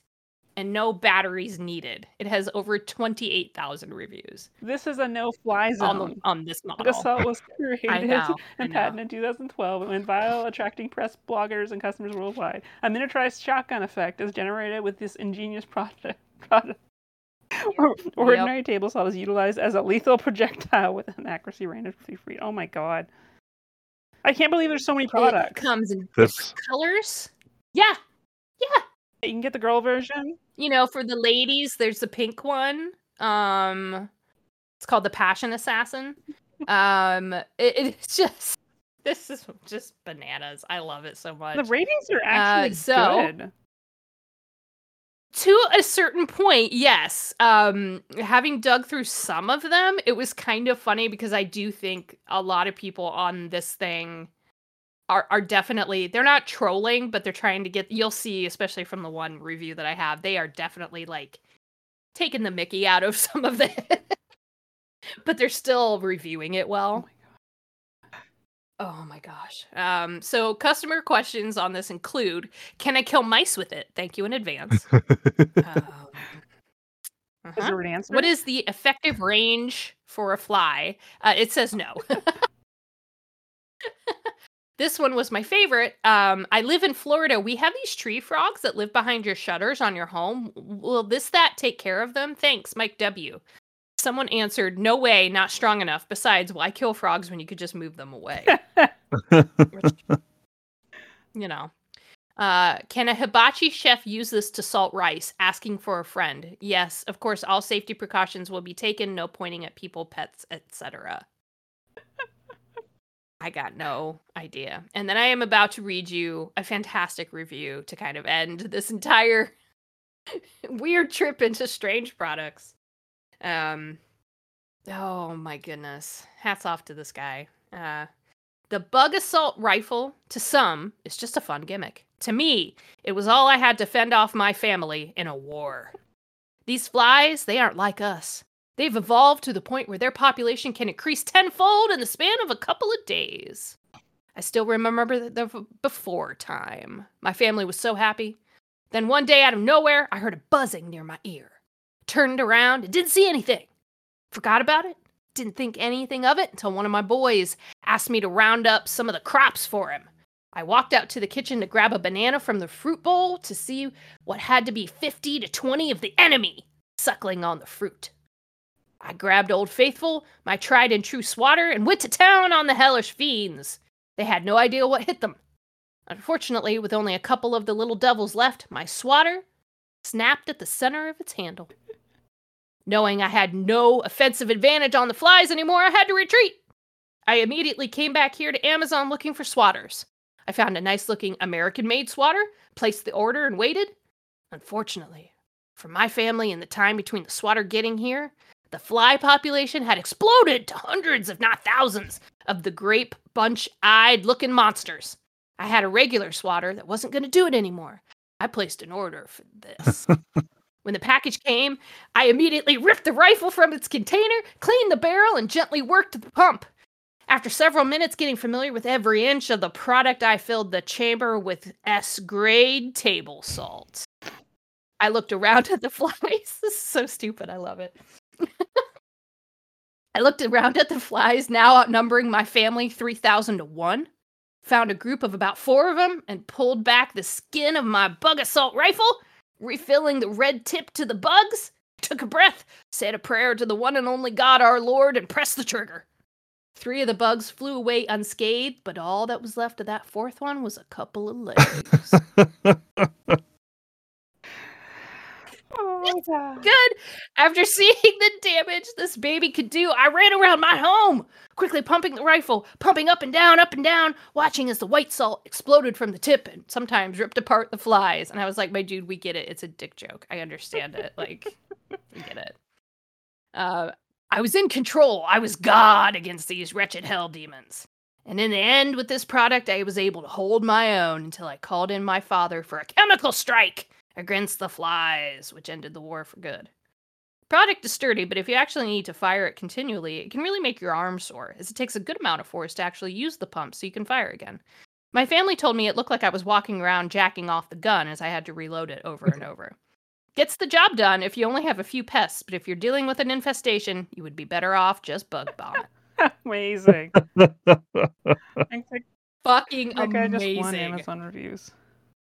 Speaker 2: and no batteries needed. It has over 28,000 reviews
Speaker 1: This is a no-fly
Speaker 2: on,
Speaker 1: zone.
Speaker 2: the, on this model.
Speaker 1: Gasol was created
Speaker 2: know,
Speaker 1: and patented in 2012 and went viral, attracting press, bloggers, and customers worldwide. A miniaturized shotgun effect is generated with this ingenious product. product. Or- Ordinary table saw is utilized as a lethal projectile with an accuracy range of 50 feet. Oh my god. I can't believe there's so many
Speaker 2: It
Speaker 1: products.
Speaker 2: comes in
Speaker 3: This
Speaker 2: colors. Yeah. Yeah.
Speaker 1: You can get the girl version.
Speaker 2: You know, for the ladies, there's the pink one. Um it's called the Passion Assassin. Um it, it's just this is just bananas. I love it so much.
Speaker 1: The ratings are actually
Speaker 2: Uh, so-
Speaker 1: good.
Speaker 2: to a certain point, yes. Um, having dug through some of them, it was kind of funny because I do think a lot of people on this thing are are definitely they're not trolling, but they're trying to get. You'll see, especially from the one review that I have, they are definitely like taking the Mickey out of some of it, but they're still reviewing it well. Oh my gosh. Um, so customer questions on this include Can I kill mice with it? Thank you in advance. Um,
Speaker 1: Is
Speaker 2: uh-huh.
Speaker 1: there an answer?
Speaker 2: What is the effective range for a fly? Uh, it says no. This one was my favorite. Um, I live in Florida. We have these tree frogs that live behind your shutters on your home. Will this that take care of them? Thanks, Mike W. Someone answered, "No way, not strong enough. Besides, why kill frogs when you could just move them away?" you know. Uh, can a hibachi chef use this to salt rice? Asking for a friend. Yes, of course. All safety precautions will be taken. No pointing at people, pets, etc. I got no idea. And then I am about to read you a fantastic review to kind of end this entire weird trip into strange products. Um, oh my goodness. Hats off to this guy. Uh, the Bug-A-Salt rifle, to some, is just a fun gimmick. To me, it was all I had to fend off my family in a war. These flies, they aren't like us. They've evolved to the point where their population can increase tenfold in the span of a couple of days. I still remember the, before time. My family was so happy. Then one day, out of nowhere, I heard a buzzing near my ear. Turned around and didn't see anything. Forgot about it. Didn't think anything of it until one of my boys asked me to round up some of the crops for him. I walked out to the kitchen to grab a banana from the fruit bowl to see what had to be 50 to 20 of the enemy suckling on the fruit. I grabbed Old Faithful, my tried and true swatter, and went to town on the hellish fiends. They had no idea what hit them. Unfortunately, with only a couple of the little devils left, my swatter snapped at the center of its handle. Knowing I had no offensive advantage on the flies anymore, I had to retreat. I immediately came back here to Amazon looking for swatters. I found a nice looking American made swatter, placed the order, and waited. Unfortunately, for my family and the time between the swatter getting here, the fly population had exploded to hundreds, if not thousands, of the grape bunch eyed looking monsters. I had a regular swatter that wasn't going to do it anymore. I placed an order for this. when the package came, I immediately ripped the rifle from its container, cleaned the barrel, and gently worked the pump. After several minutes getting familiar with every inch of the product, I filled the chamber with S grade table salt. I looked around at the flies. This is so stupid. I love it. I looked around at the flies, now outnumbering my family 3,000 to 1. Found a group of about four of them and pulled back the skin of my Bug-A-Salt rifle, refilling the red tip to the bugs. Took a breath, said a prayer to the one and only God our Lord, and pressed the trigger. Three of the bugs flew away unscathed, but all that was left of that fourth one was a couple of legs.
Speaker 1: Oh,
Speaker 2: good. After seeing the damage this baby could do, I ran around my home, quickly pumping the rifle, pumping up and down, up and down, watching as the white salt exploded from the tip and sometimes ripped apart the flies. And I was like, my dude, we get it. It's a dick joke. I understand it. Like, we get it. Uh, I was in control. I was God against these wretched hell demons. And in the end, with this product, I was able to hold my own until I called in my father for a chemical strike against the flies, which ended the war for good. Product is sturdy, but if you actually need to fire it continually, it can really make your arm sore, as it takes a good amount of force to actually use the pump so you can fire again. My family told me it looked like I was walking around jacking off the gun as I had to reload it over and over. Gets the job done if you only have a few pests, but if you're dealing with an infestation, you would be better off just bug bomb.
Speaker 1: Amazing.
Speaker 2: Fucking
Speaker 1: like I just won. Amazon reviews.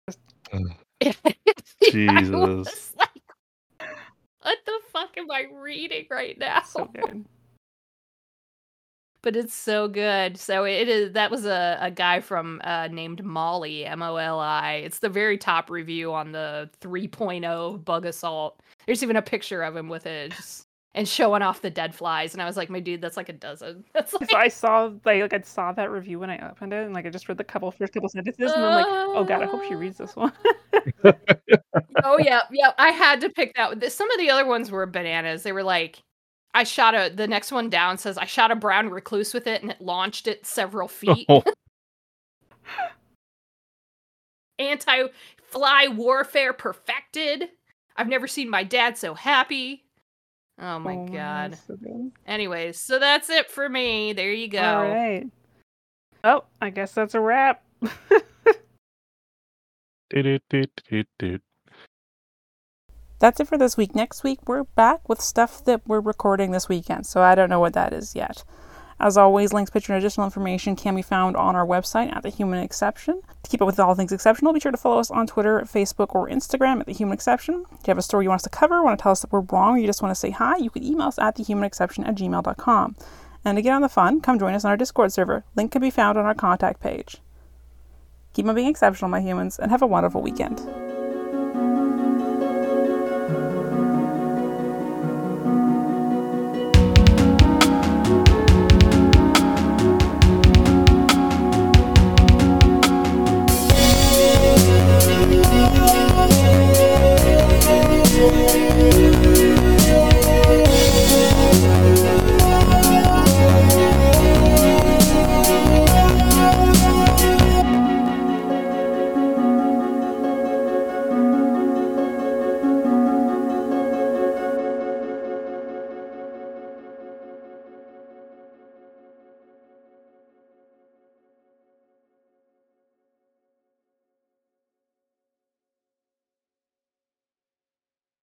Speaker 2: I
Speaker 3: Jesus.
Speaker 2: like, what the fuck am I reading right now?
Speaker 1: So
Speaker 2: but it's so good. So it is. That was a, a guy from uh, named Molly M O L I. It's the very top review on the 3.0 Bug-A-Salt. There's even a picture of him with it, just, and showing off the dead flies. And I was like, my dude, that's like a dozen. That's like,
Speaker 1: So I saw like, like I saw that review when I opened it, and like I just read the couple first couple sentences, and I'm like, oh god, I hope she reads this one.
Speaker 2: oh yeah, yeah. I had to pick that. one. Some of the other ones were bananas. They were like, I shot a. The next one down says I shot a brown recluse with it, and it launched it several feet.
Speaker 3: Oh,
Speaker 2: Anti-fly warfare perfected. I've never seen my dad so happy. Oh my
Speaker 1: Oh,
Speaker 2: god.
Speaker 1: so.
Speaker 2: Anyways, so that's it for me. There you go.
Speaker 1: All right. Oh, I guess that's a wrap. That's it for this week. Next week, we're back with stuff that we're recording this weekend, so I don't know what that is yet. As always, links, picture, and additional information can be found on our website at The Human Exception. To keep up with all things exceptional, be sure to follow us on Twitter, Facebook, or Instagram at The Human Exception. If you have a story you want us to cover, want to tell us that we're wrong, or you just want to say hi, you can email us at thehumanexception at gmail.com. And to get on the fun, come join us on our Discord server. Link can be found on our contact page. Keep on being exceptional, my humans, and have a wonderful weekend.